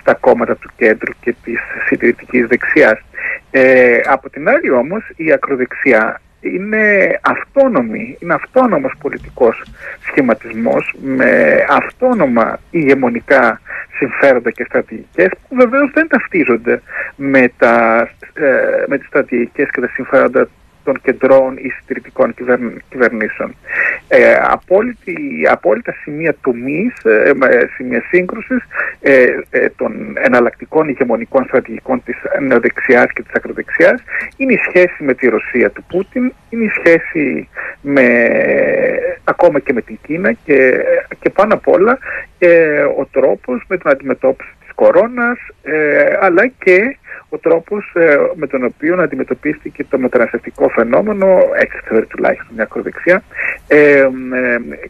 στα κόμματα του κέντρου και της συντηρητικής δεξιάς. Ε, από την άλλη όμως η ακροδεξιά είναι αυτόνομη, είναι αυτόνομος πολιτικός σχηματισμός με αυτόνομα ηγεμονικά συμφέροντα και στρατηγικές που βεβαίως δεν ταυτίζονται με, τα, ε, με τις στρατηγικές και τα συμφέροντα των κεντρών ή συντηρητικών κυβερνήσεων. Ε, απόλυτη, απόλυτα σημεία τομής, ε, σημεία σύγκρουσης ε, ε, των εναλλακτικών ηγεμονικών στρατηγικών της νεοδεξιάς και της ακροδεξιάς. Είναι η σχέση με τη Ρωσία του Πούτιν, είναι η σχέση με, ακόμα και με την Κίνα και, και πάνω απ' όλα ε, ο τρόπος με την αντιμετώπιση της κορώνας ε, αλλά και ο τρόπος ε, με τον οποίο αντιμετωπίστηκε το μεταναστευτικό φαινόμενο, έτσι θεωρεί τουλάχιστον μια ακροδεξιά, ε, ε,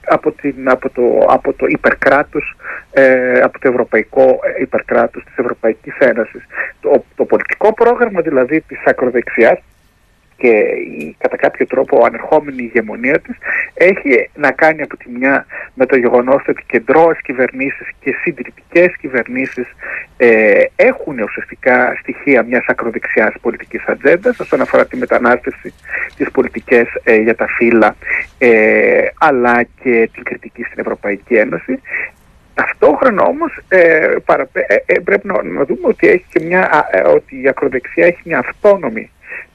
από, την, από, το, από το υπερκράτος, ε, από το ευρωπαϊκό υπερκράτος της Ευρωπαϊκής Ένωσης. Το, το πολιτικό πρόγραμμα δηλαδή της ακροδεξιάς και η, κατά κάποιο τρόπο ανερχόμενη ηγεμονία της έχει να κάνει από τη μια με το γεγονός ότι κεντρώες κυβερνήσεις και συντηρητικές κυβερνήσεις ε, έχουν ουσιαστικά στοιχεία μιας ακροδεξιάς πολιτικής ατζέντας όσον αφορά τη μετανάστευση, τις πολιτικές ε, για τα φύλλα ε, αλλά και την κριτική στην Ευρωπαϊκή Ένωση. Ταυτόχρονα όμως ε, πρέπει να, να, δούμε ότι, έχει και μια, ότι η ακροδεξιά έχει μια αυτόνομη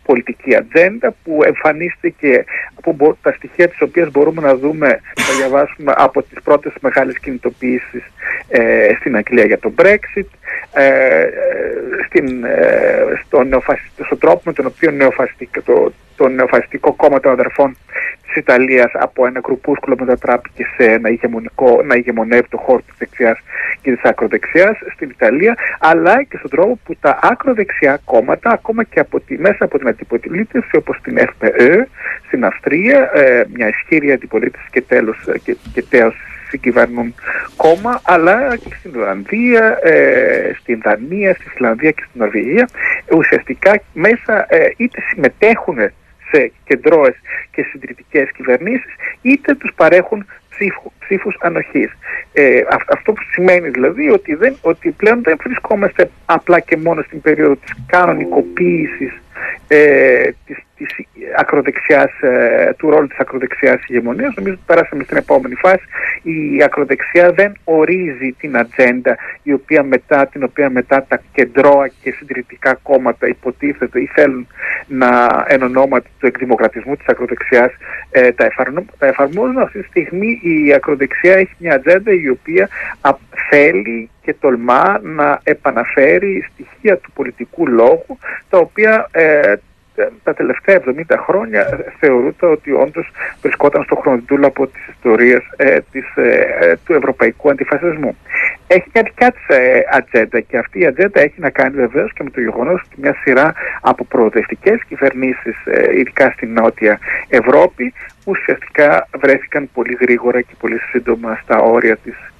πολιτική ατζέντα που εμφανίστηκε από τα στοιχεία τις οποίες μπορούμε να δούμε, να διαβάσουμε από τις πρώτες μεγάλες κινητοποιήσεις ε, στην Αγγλία για το Brexit, ε, ε στην, ε, στο, στο τρόπο με τον οποίο το, το νεοφασιστικό κόμμα των αδερφών της Ιταλίας από ένα κρουπούσκουλο μετατράπηκε σε ένα ηγεμονικό, να ηγεμονεύει το χώρο της δεξιάς και της ακροδεξιάς στην Ιταλία, αλλά και στον τρόπο που τα ακροδεξιά κόμματα, ακόμα και από τη, μέσα από την αντιπολίτευση όπως την FPE στην Αυστρία, ε, μια ισχύρη αντιπολίτευση και τέλος και, και τέλος συγκυβερνούν κόμμα, αλλά και στην Ολλανδία, ε, στην Δανία, στη Φιλανδία και στην Νορβηγία, ουσιαστικά μέσα ε, είτε συμμετέχουν σε κεντρώες και συντηρητικές κυβερνήσεις, είτε τους παρέχουν ψήφου, ψήφους ανοχής. Ε, αυτό που σημαίνει δηλαδή ότι, δεν, ότι πλέον δεν βρισκόμαστε απλά και μόνο στην περίοδο της κανονικοποίησης ε, της, της ακροδεξιάς, ε, του ρόλου της ακροδεξιάς ηγεμονίας. Νομίζω ότι περάσαμε στην επόμενη φάση. Η ακροδεξιά δεν ορίζει την ατζέντα η οποία μετά, την οποία μετά τα κεντρώα και συντηρητικά κόμματα υποτίθεται ή θέλουν να εν ονόματι του εκδημοκρατισμού της ακροδεξιάς ε, τα, τα εφαρμόζουν. Αυτή τη στιγμή η ακροδεξιά έχει μια ατζέντα η οποία θέλει και τολμά να επαναφέρει στοιχεία του πολιτικού λόγου τα οποία ε, τα τελευταία 70 χρόνια θεωρούνται ότι όντως βρισκόταν στο από τις ιστορίες ε, της, ε, του ευρωπαϊκού αντιφασισμού. Έχει μια δικιά της ε, ατζέντα και αυτή η ατζέντα έχει να κάνει βεβαίως και με το γεγονός ότι μια σειρά από προοδευτικές κυβερνήσεις, ε, ειδικά στην Νότια Ευρώπη, ουσιαστικά βρέθηκαν πολύ γρήγορα και πολύ σύντομα στα όρια της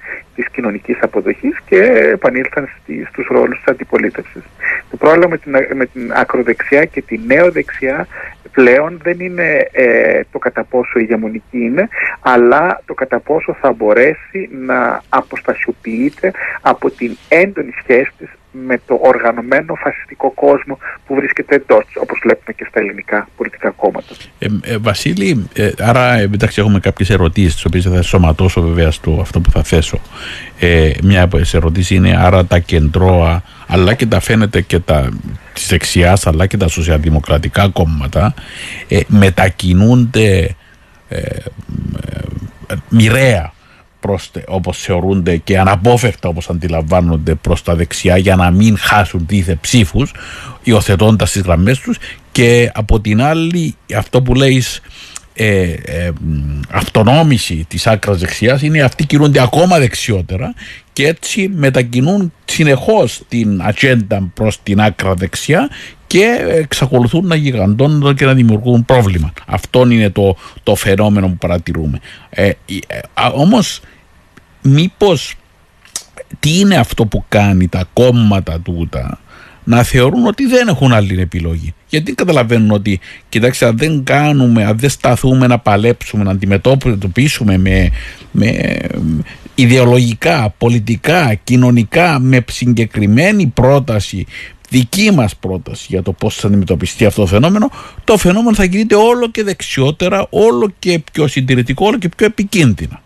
της κοινωνικής αποδοχής και επανήλθαν στη, στους ρόλους της αντιπολίτευσης. Το πρόβλημα με την, με την ακροδεξιά και τη νεοδεξιά πλέον δεν είναι ε, το κατά πόσο ηγεμονική είναι, αλλά το κατά πόσο θα μπορέσει να αποστασιοποιείται από την έντονη σχέση της με το οργανωμένο φασιστικό κόσμο που βρίσκεται εντός, όπως βλέπουμε και στα ελληνικά πολιτικά κόμματα. Ε, ε, Βασίλη, ε, άρα εντάξει, έχουμε κάποιες ερωτήσεις, τις οποίες θα σωματώσω βέβαια στο αυτό που θα θέσω. Ε, μια από τις ερωτήσεις είναι άρα τα κεντρώα, αλλά και τα φαίνεται και τα της δεξιάς αλλά και τα σοσιαλδημοκρατικά κόμματα ε, μετακινούνται ε, μοιραία προς, όπως θεωρούνται και αναπόφευκτα όπως αντιλαμβάνονται προς τα δεξιά για να μην χάσουν δίθε ψήφους υιοθετώντας τις γραμμές τους και από την άλλη αυτό που λέει ε, ε, αυτονόμηση της άκρας δεξιάς είναι αυτοί κινούνται ακόμα δεξιότερα και έτσι μετακινούν συνεχώς την ατζέντα προς την άκρα δεξιά και εξακολουθούν να γιγαντώνουν και να δημιουργούν πρόβλημα. Αυτό είναι το, το φαινόμενο που παρατηρούμε. Ε, ε, όμως μήπως τι είναι αυτό που κάνει τα κόμματα τούτα να θεωρούν ότι δεν έχουν άλλη επιλογή; Γιατί καταλαβαίνουν ότι, κοιτάξτε, αν δεν κάνουμε, αν δεν σταθούμε να παλέψουμε, να αντιμετωπίσουμε με, με ιδεολογικά, πολιτικά, κοινωνικά, με συγκεκριμένη πρόταση δική μας πρόταση για το πώς θα αντιμετωπιστεί αυτό το φαινόμενο, το φαινόμενο θα γίνεται όλο και δεξιότερα, όλο και πιο συντηρητικό, όλο και πιο επικίνδυνο.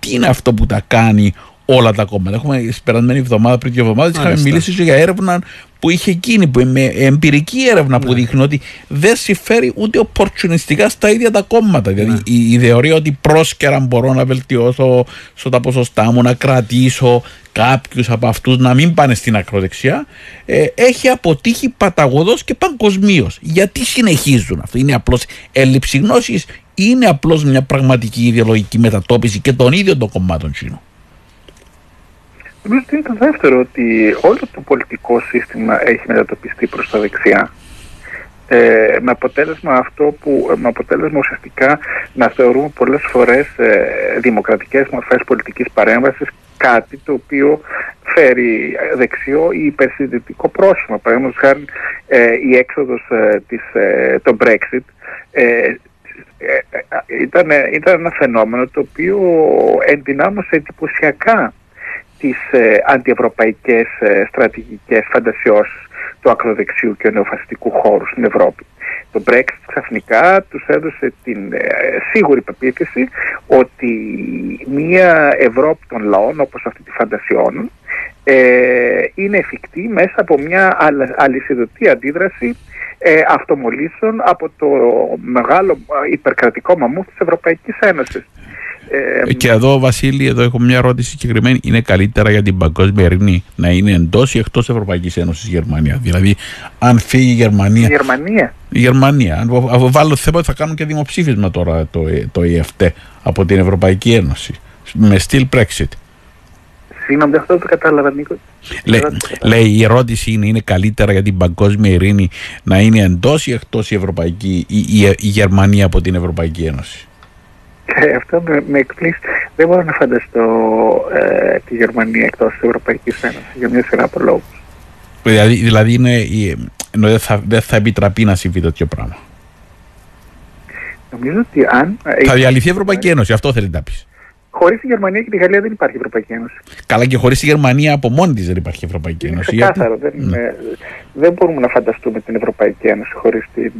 Τι είναι αυτό που τα κάνει όλα τα κόμματα; Έχουμε στην περασμένη εβδομάδα, πριν δύο εβδομάδες, είχαμε μιλήσει για έρευνα που είχε εκείνη, που με εμπειρική έρευνα που ναι. δείχνει ότι δεν συμφέρει ούτε οπορτσουνιστικά στα ίδια τα κόμματα. Δηλαδή ναι. η, η θεωρία ότι πρόσκαιρα μπορώ να βελτιώσω στο τα ποσοστά μου, να κρατήσω κάποιους από αυτούς να μην πάνε στην ακροδεξιά, ε, έχει αποτύχει παταγωδός και παγκοσμίως. Γιατί συνεχίζουν αυτό, είναι απλώς έλλειψη γνώσης, είναι απλώς μια πραγματική ιδεολογική μετατόπιση και των ίδιων των κομμάτων Τσίνου. Νομίζω ότι είναι το δεύτερο ότι όλο το πολιτικό σύστημα έχει μετατοπιστεί προς τα δεξιά. Ε, με αποτέλεσμα αυτό που με αποτέλεσμα ουσιαστικά να θεωρούμε πολλές φορές ε, δημοκρατικές μορφές πολιτικής παρέμβασης κάτι το οποίο φέρει δεξιό ή υπερσυντητικό πρόσημο. Παραδείγματος χάρη ε, η έξοδος ε, της, ε, το Brexit ε, ήταν, ήταν ένα φαινόμενο το οποίο ενδυνάμωσε εντυπωσιακά τις αντιευρωπαϊκές στρατηγικές φαντασιώσεις του ακροδεξιού και νεοφασιστικού χώρου στην Ευρώπη. Το Brexit ξαφνικά τους έδωσε την ε, σίγουρη πεποίθηση ότι μια Ευρώπη των λαών όπως αυτή τη φαντασιώνουν ε, είναι εφικτή μέσα από μια αλυσιδωτή αντίδραση ε, αυτομολύσεων από το μεγάλο υπερκρατικό μαμού της Ευρωπαϊκής Ένωσης. Ε, και εδώ, Βασίλη, εδώ έχω μια ερώτηση συγκεκριμένη. Είναι καλύτερα για την παγκόσμια ειρήνη να είναι εντός ή εκτός Ευρωπαϊκής Ένωσης η Γερμανία; Δηλαδή, αν φύγει η Γερμανία. Η Γερμανία. Η Γερμανία. Αν βάλω θέμα ότι θα κάνουν και δημοψήφισμα τώρα το, το ΕΦΤ από την Ευρωπαϊκή Ένωση. Με στυλ Brexit. Συγγνώμη, αυτό το κατάλαβα, Νίκο. λέει, η ερώτηση είναι, είναι καλύτερα για την παγκόσμια ειρήνη να είναι εντός ή εκτός η, Ευρωπαϊκή, η, η, η Γερμανία από την Ευρωπαϊκή Ένωση; Ε, αυτό με, με εκπλήσει. Δεν μπορώ να φανταστώ ε, τη Γερμανία εκτός της Ευρωπαϊκής Ένωσης για μια σειρά από λόγους. Δηλαδή, δηλαδή είναι, ενώ δεν θα, δεν θα επιτραπεί να συμβεί τέτοιο πράγμα. Νομίζω ότι αν. Ε, θα διαλυθεί η Ευρωπαϊκή Ένωση, αυτό θέλει να πεις. Χωρίς τη Γερμανία και τη Γαλλία δεν υπάρχει Ευρωπαϊκή Ένωση. Καλά, και χωρίς τη Γερμανία από μόνη της δεν υπάρχει Ευρωπαϊκή Ένωση. Είναι ξεκάθαρο. Δεν, ναι. δεν μπορούμε να φανταστούμε την Ευρωπαϊκή Ένωση χωρίς την,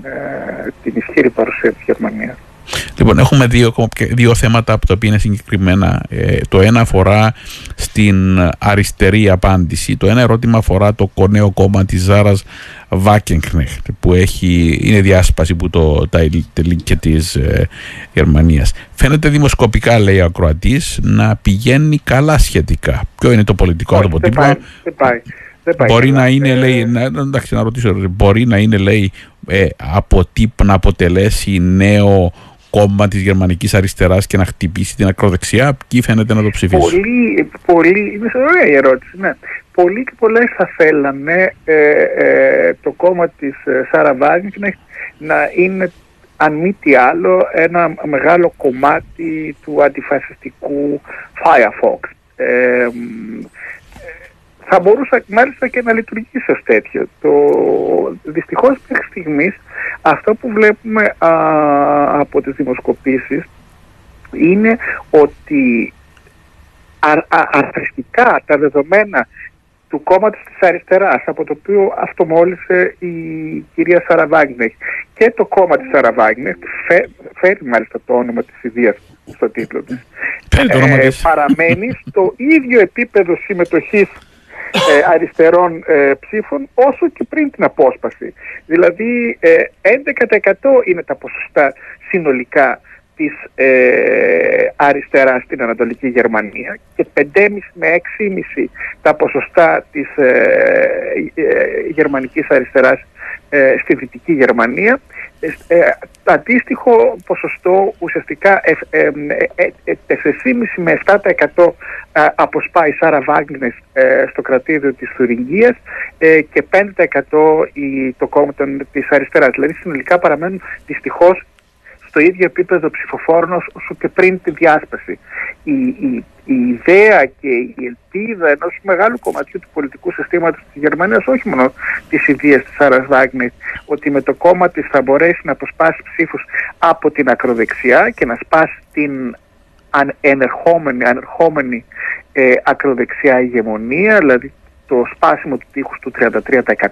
την ισχυρή παρουσία της Γερμανίας. Λοιπόν, έχουμε δύο, δύο θέματα από τα οποία είναι συγκεκριμένα. Ε, το ένα αφορά στην αριστερή απάντηση. Το ένα ερώτημα αφορά το νέο κόμμα της Ζάρας Βάκενκνεχτ που έχει, είναι διάσπαση που το και της ε, Γερμανίας. Φαίνεται δημοσκοπικά, λέει ο ακροατής, να πηγαίνει καλά σχετικά. Ποιο είναι το πολιτικό αποτύπωμα. Δεν πάει. Δεν πάει. Μπορεί να είναι, λέει, να, εντάξει, να ρωτήσω, μπορεί να είναι, λέει, ε, να αποτελέσει νέο κόμμα της γερμανικής αριστεράς και να χτυπήσει την ακροδεξιά, ποιοι φαίνεται να το ψηφίσουν. Πολύ, πολύ, είναι ωραία η ερώτηση, ναι. Πολλοί και πολλές θα θέλανε ε, ε, το κόμμα της ε, Σάρα Βάγνικ να είναι αν μη τι άλλο ένα μεγάλο κομμάτι του αντιφασιστικού Firefox. Ε, θα μπορούσε μάλιστα και να λειτουργήσει ως τέτοιο. Το, δυστυχώς μέχρι στιγμής αυτό που βλέπουμε από τις δημοσκοπήσεις είναι ότι αρθριστικά τα δεδομένα του κόμματος της αριστεράς από το οποίο αυτομόλυσε η κυρία Σαραβάγνεχ και το κόμμα της Σαραβάγνεχ φέρει μάλιστα το όνομα της ιδίας στο τίτλο της ε, παραμένει στο ίδιο επίπεδο συμμετοχής ε, αριστερών ε, ψήφων όσο και πριν την απόσπαση. Δηλαδή ε, 11% είναι τα ποσοστά συνολικά της ε, αριστεράς στην Ανατολική Γερμανία και 5,5 με 6,5 τα ποσοστά της ε, ε, γερμανικής αριστεράς ε, στη Δυτική Γερμανία. Ε, ε αντίστοιχο ποσοστό ουσιαστικά 4,5 με 7% αποσπάει η Σάρα Βάγκλινες στο κρατήριο της Θουριγγίας και 5% το κόμμα της αριστεράς. Δηλαδή συνολικά παραμένουν δυστυχώς στο ίδιο επίπεδο ψηφοφόρων όσο και πριν τη διάσπαση. Η, η, η ιδέα και η ελπίδα ενός μεγάλου κομματιού του πολιτικού συστήματος της Γερμανίας, όχι μόνο της ιδέας της Άρα Βάγνερ, ότι με το κόμμα της θα μπορέσει να αποσπάσει ψήφους από την ακροδεξιά και να σπάσει την ενερχόμενη, ανερχόμενη ε, ακροδεξιά ηγεμονία, δηλαδή το σπάσιμο του τείχους του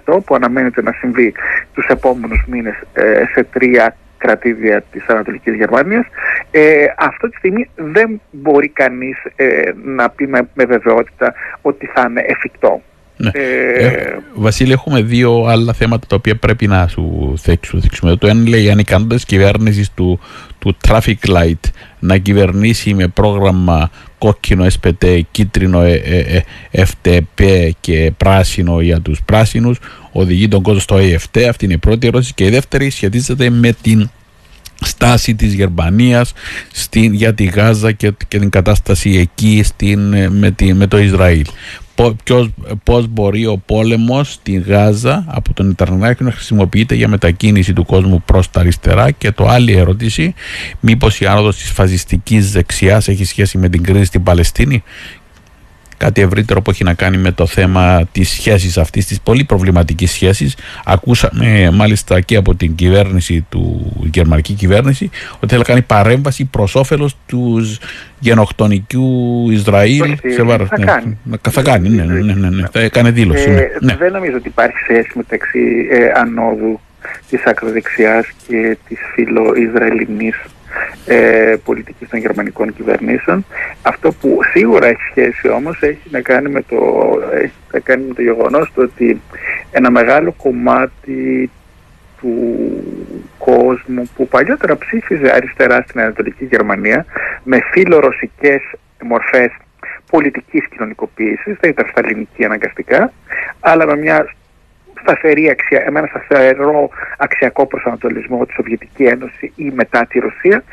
33% που αναμένεται να συμβεί τους επόμενους μήνες ε, σε τρία κρατήδια της Ανατολικής Γερμανίας. Ε, αυτή τη στιγμή δεν μπορεί κανείς ε, να πει με, με, βεβαιότητα ότι θα είναι εφικτό. Ναι. Ε, ε, Βασίλη, έχουμε δύο άλλα θέματα τα οποία πρέπει να σου δείξουμε. Το ένα λέει η ανικανότητα κυβέρνησης του, του Traffic Light να κυβερνήσει με πρόγραμμα κόκκινο SPT, κίτρινο FTP και πράσινο για τους πράσινους οδηγεί τον κόσμο στο EFT. Αυτή είναι η πρώτη ερώτηση. Και η δεύτερη σχετίζεται με την στάση της Γερμανίας στην, για τη Γάζα και, και την κατάσταση εκεί στην, με, τη, με το Ισραήλ. Ποιος, πώς μπορεί ο πόλεμος στη Γάζα από τον Ιντερνετ να χρησιμοποιείται για μετακίνηση του κόσμου προς τα αριστερά; Και το άλλη ερώτηση μήπως η άνοδος της φασιστικής δεξιάς έχει σχέση με την κρίση στην Παλαιστίνη; Κάτι ευρύτερο που έχει να κάνει με το θέμα της σχέσης αυτής, της πολύ προβληματικής σχέσης. Ακούσαμε μάλιστα και από την κυβέρνηση του, η γερμανική κυβέρνηση, ότι θέλει να κάνει παρέμβαση προς όφελος τους γενοκτονικού Ισραήλ σε βάρος. Θα ναι, κάνει. Θα κάνει, ναι, ναι, ναι, ναι, ναι, θα έκανε δήλωση. Ε, ναι. Δεν νομίζω ότι υπάρχει σχέση μεταξύ ε, ανόδου της ακροδεξιάς και της φιλο-Ισραηλινής ε, πολιτικής των γερμανικών κυβερνήσεων. Αυτό που σίγουρα έχει σχέση όμως έχει να κάνει με το, έχει να κάνει με το γεγονός το ότι ένα μεγάλο κομμάτι του κόσμου που παλιότερα ψήφιζε αριστερά στην Ανατολική Γερμανία με φιλορωσικές μορφές πολιτικής κοινωνικοποίησης, δεν ήταν στα ελληνική αναγκαστικά, αλλά με μια σταθερή αξία, ένα σταθερό αξιακό προσανατολισμό της Σοβιετική Ένωση ή μετά τη Ρωσία,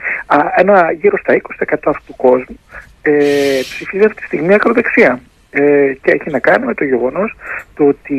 ένα γύρω στα 20% αυτού του κόσμου ε, ψηφίζει αυτή τη στιγμή ακροδεξιά. Ε, και έχει να κάνει με το γεγονός το ότι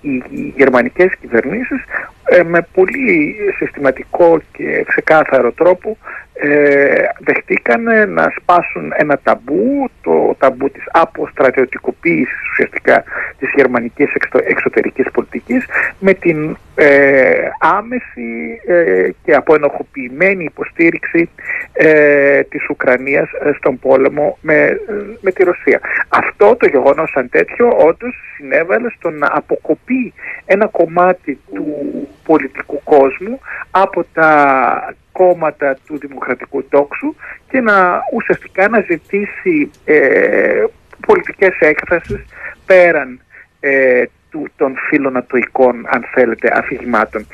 οι γερμανικές κυβερνήσεις ε, με πολύ συστηματικό και ξεκάθαρο τρόπο ε, δεχτήκαν να σπάσουν ένα ταμπού, το ταμπού της αποστρατιωτικοποίησης ουσιαστικά της γερμανικής εξωτερικής πολιτικής με την ε, άμεση ε, και αποενοχοποιημένη υποστήριξη ε, της Ουκρανίας στον πόλεμο με, με τη Ρωσία. Αυτό το γεγονός σαν τέτοιο όντως συνέβαλε στο να αποκοπεί ένα κομμάτι του πολιτικού κόσμου από τα κόμματα του δημοκρατικού τόξου και να ουσιαστικά να ζητήσει ε, πολιτικές έκφρασεις πέραν ε, του, των φιλονατοικών, αν θέλετε, αφηγημάτων.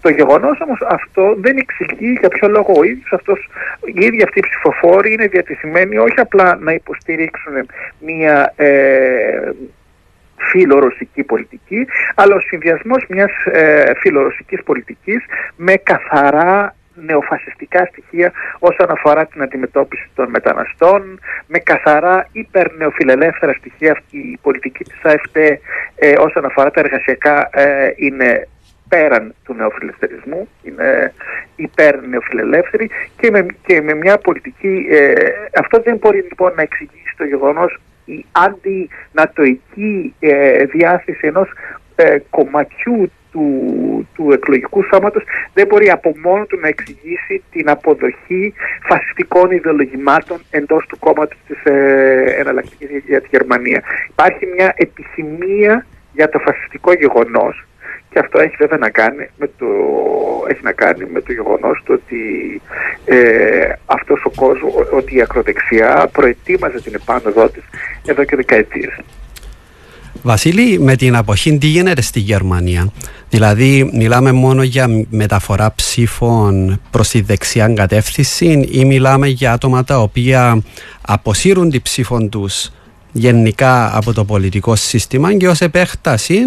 Το γεγονός όμως αυτό δεν εξηγεί για ποιο λόγο ο ίδιος αυτός, οι ίδιοι αυτοί οι ψηφοφόροι είναι διατεθειμένοι όχι απλά να υποστηρίξουν μια ε, φιλορωσική πολιτική, αλλά ο συνδυασμός μιας ε, φιλορωσικής πολιτικής με καθαρά νεοφασιστικά στοιχεία όσον αφορά την αντιμετώπιση των μεταναστών, με καθαρά υπερνεοφιλελεύθερα στοιχεία. Αυτή η πολιτική της ΑΕΦΤ ε, όσον αφορά τα εργασιακά ε, είναι πέραν του νεοφιλελευθερισμού, είναι υπέρ νεοφιλελεύθερη και με, και με μια πολιτική, ε, αυτό δεν μπορεί λοιπόν να εξηγήσει το γεγονός η αντινατοική ε, διάθεση ενός ε, κομματιού του, του εκλογικού σώματος δεν μπορεί από μόνο του να εξηγήσει την αποδοχή φασιστικών ιδεολογημάτων εντός του κόμματος της ε, εναλλακτικής για τη Γερμανία. Υπάρχει μια επιθυμία για το φασιστικό γεγονός και αυτό έχει βέβαια να κάνει με το, έχει να κάνει με το γεγονός το ότι ε, αυτός ο κόσμος, ότι η ακροδεξιά προετοίμαζε την επάνωδό της εδώ και δεκαετίες. Βασίλη, με την αποχή τι γίνεται στη Γερμανία; Δηλαδή, μιλάμε μόνο για μεταφορά ψήφων προς τη δεξιά κατεύθυνση ή μιλάμε για άτομα τα οποία αποσύρουν τη ψήφων τους γενικά από το πολιτικό σύστημα και ως επέκταση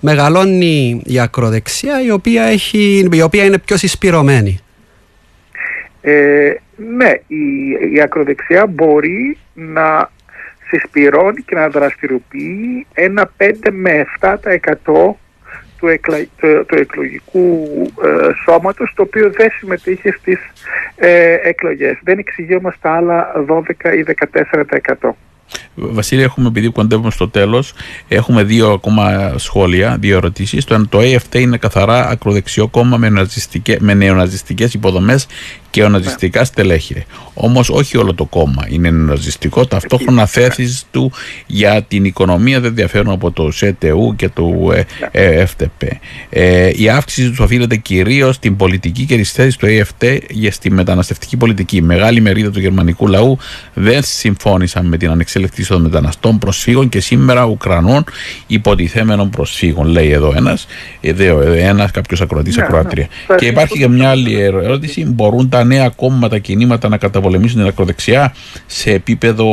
μεγαλώνει η ακροδεξιά η οποία, έχει, η οποία είναι πιο συσπηρωμένη. Ε, ναι, η, η ακροδεξιά μπορεί να συσπηρώνει και να δραστηριοποιεί ένα 5 με 7% του, εκλα... του, εκλογικού ε, σώματος το οποίο δεν συμμετείχε στις ε, εκλογές. Δεν εξηγεί όμως τα άλλα 12 ή 14%. Βασίλη, έχουμε, επειδή κοντεύουμε στο τέλος, έχουμε δύο ακόμα σχόλια, δύο ερωτήσεις. Το ένα, το AFT είναι καθαρά ακροδεξιό κόμμα με, με νεοναζιστικές υποδομές και οναζιστικά στελέχη. Όμως όχι όλο το κόμμα είναι ναζιστικό. Ταυτόχρονα θέσει του για την οικονομία δεν διαφέρουν από το ΣΕΤΕΟΥ και το FTP. Ε, η αύξηση τους οφείλεται κυρίως στην πολιτική και τις θέσεις του ΕΕΦΤ για στη μεταναστευτική πολιτική. Μεγάλη μερίδα του γερμανικού λαού δεν συμφώνησαν με την ανεξέλεκτη των μεταναστών προσφύγων και σήμερα Ουκρανών υποτιθέμενων προσφύγων, λέει εδώ ένας. Εδώ ένας, κάποιος ακροατής, ναι, ακροάτρια. Ναι. Και υπάρχει και μια άλλη ερώτηση. Μπορούν τα νέα κόμματα, κινήματα να καταπολεμήσουν την ακροδεξιά σε επίπεδο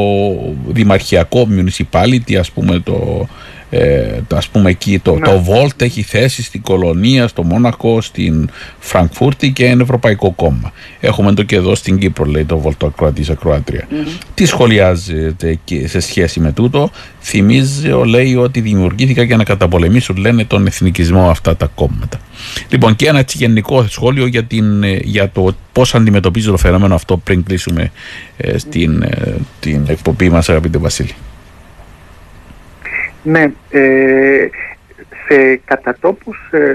δημαρχιακό, municipality, ας πούμε το, ε, ας πούμε εκεί το, ναι. το Volt έχει θέση στην Κολονία, στο Μόναχο, στην Φραγκφούρτη και είναι Ευρωπαϊκό κόμμα. Έχουμε το και εδώ στην Κύπρο, λέει το Volt Ακροατής Ακροάτρια. Mm-hmm. Τι σχολιάζεται και σε σχέση με τούτο, θυμίζει, λέει ότι δημιουργήθηκαν για να καταπολεμήσουν, λένε, τον εθνικισμό αυτά τα κόμματα. Λοιπόν, και ένα έτσι γενικό σχόλιο για, την, για το πώς αντιμετωπίζει το φαινόμενο αυτό πριν κλείσουμε ε, στην ε, την εκπομπή μας, αγαπητέ Βασίλη. Ναι, ε, σε κατατόπους, ε,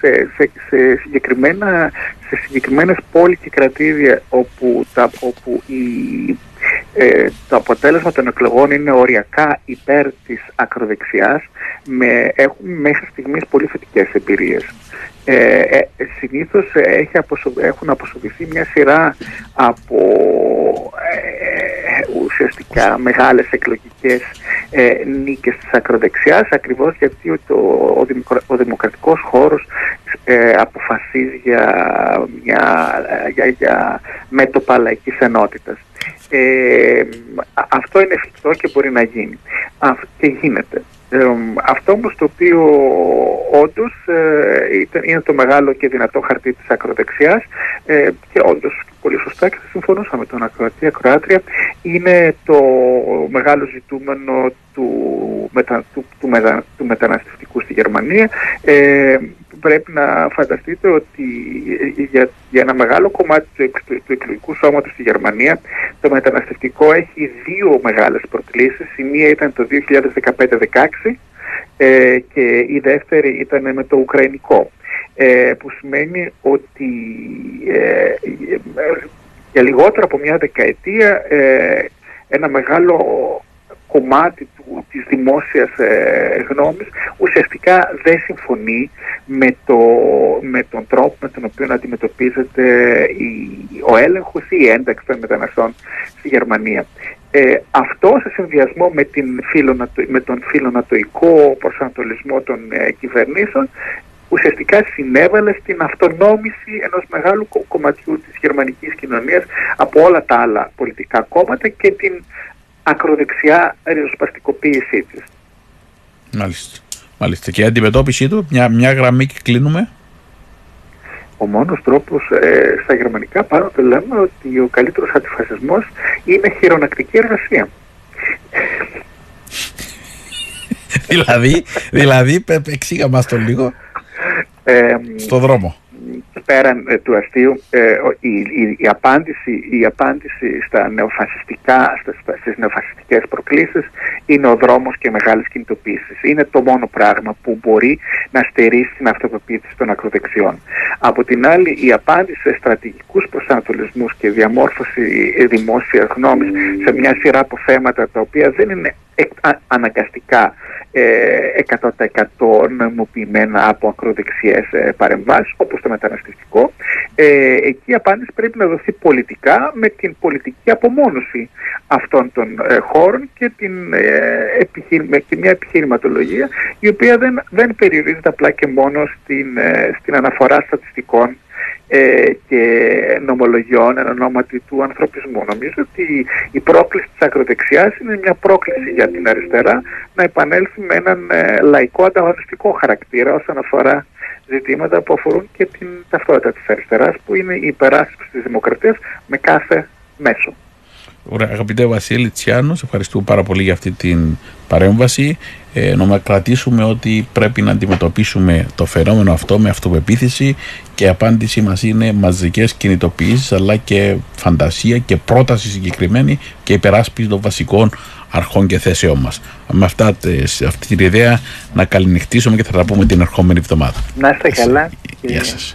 σε, σε, σε, συγκεκριμένα, σε συγκεκριμένες πόλεις και κρατήδια όπου, τα, όπου η, ε, το αποτέλεσμα των εκλογών είναι οριακά υπέρ της ακροδεξιάς με, έχουν μέχρι στιγμής πολύ θετικές εμπειρίες. Ε, ε, συνήθως έχει έχουν αποσοβηθεί μια σειρά από ε, ουσιαστικά μεγάλες εκλογικές ε, νίκες της ακροδεξιάς ακριβώς γιατί το, ο, ο δημοκρατικός χώρος ε, αποφασίζει για, μια, για, για μέτωπα λαϊκής ενότητας. Ε, αυτό είναι εφικτό και μπορεί να γίνει. και γίνεται. Ε, αυτό όμως το οποίο όντως ε, είναι το μεγάλο και δυνατό χαρτί της ακροδεξιάς ε, και όντως πολύ σωστά και θα συμφωνούσα με τον ακροατή ακροάτρια είναι το μεγάλο ζητούμενο του, μετα, του, του, του μεταναστευτικού στη Γερμανία πρέπει να φανταστείτε ότι για, για ένα μεγάλο κομμάτι του, του, του εκλογικού σώματος στη Γερμανία το μεταναστευτικό έχει δύο μεγάλες προκλήσεις. Η μία ήταν το 2015-16 ε, και η δεύτερη ήταν με το Ουκρανικό. Ε, που σημαίνει ότι ε, για λιγότερο από μια δεκαετία ε, ένα μεγάλο κομμάτι του, της δημόσιας ε, γνώμης ουσιαστικά δεν συμφωνεί με, το, με τον τρόπο με τον οποίο αντιμετωπίζεται η, ο έλεγχος ή η ένταξη των μεταναστών στη Γερμανία. Ε, αυτό σε συνδυασμό με, την με τον φιλονατοϊκό προσανατολισμό των ε, κυβερνήσεων ουσιαστικά συνέβαλε στην αυτονόμηση ενός μεγάλου κομματιού της γερμανικής κοινωνίας από όλα τα άλλα πολιτικά κόμματα και την ακροδεξιά ριζοσπαστικοποίησή της. Μάλιστα. Μάλιστα. Και η αντιμετώπιση του, μια, μια γραμμή και κλείνουμε. Ο μόνος τρόπος ε, στα γερμανικά το λέμε ότι ο καλύτερος αντιφασισμός είναι χειρονακτική εργασία. δηλαδή, δηλαδή, εξήγα μας το λίγο. Ε, στο δρόμο πέραν ε, του αστείου ε, η, η, η, απάντηση, η απάντηση στα νεοφασιστικά, στα, στις νεοφασιστικές προκλήσεις είναι ο δρόμος και μεγάλες κινητοποίησεις. Είναι το μόνο πράγμα που μπορεί να στερήσει την αυτοπεποίθηση των ακροδεξιών. Από την άλλη η απάντηση σε στρατηγικούς προσανατολισμούς και διαμόρφωση δημόσιας γνώμης σε μια σειρά από θέματα τα οποία δεν είναι αναγκαστικά 100% νομιμοποιημένα από ακροδεξιές ε, παρεμβάσεις όπως το μεταναστευτικό. Ε, εκεί η απάντηση πρέπει να δοθεί πολιτικά με την πολιτική απομόνωση αυτών των ε, χώρων και, την, και μια επιχειρηματολογία η οποία δεν, δεν περιορίζεται απλά και μόνο στην, στην αναφορά στατιστικών ε, και νομολογιών εν ονόματι του ανθρωπισμού. Νομίζω ότι η πρόκληση της ακροδεξιάς είναι μια πρόκληση για την αριστερά να επανέλθει με έναν ε, λαϊκό ανταγωνιστικό χαρακτήρα όσον αφορά ζητήματα που αφορούν και την ταυτότητα της αριστεράς που είναι η υπεράσπιση της δημοκρατίας με κάθε μέσο. Ωραία, αγαπητέ Βασίλη Τσιάνος, σε ευχαριστούμε πάρα πολύ για αυτή την παρέμβαση. Ε, να κρατήσουμε ότι πρέπει να αντιμετωπίσουμε το φαινόμενο αυτό με αυτοπεποίθηση και η απάντησή μας είναι μαζικές κινητοποιήσεις αλλά και φαντασία και πρόταση συγκεκριμένη και υπεράσπιση των βασικών αρχών και θέσεών μας. Με αυτά, σε αυτή την ιδέα να καληνυχτήσουμε και θα τα πούμε την ερχόμενη εβδομάδα. Να είστε καλά. Γεια σας.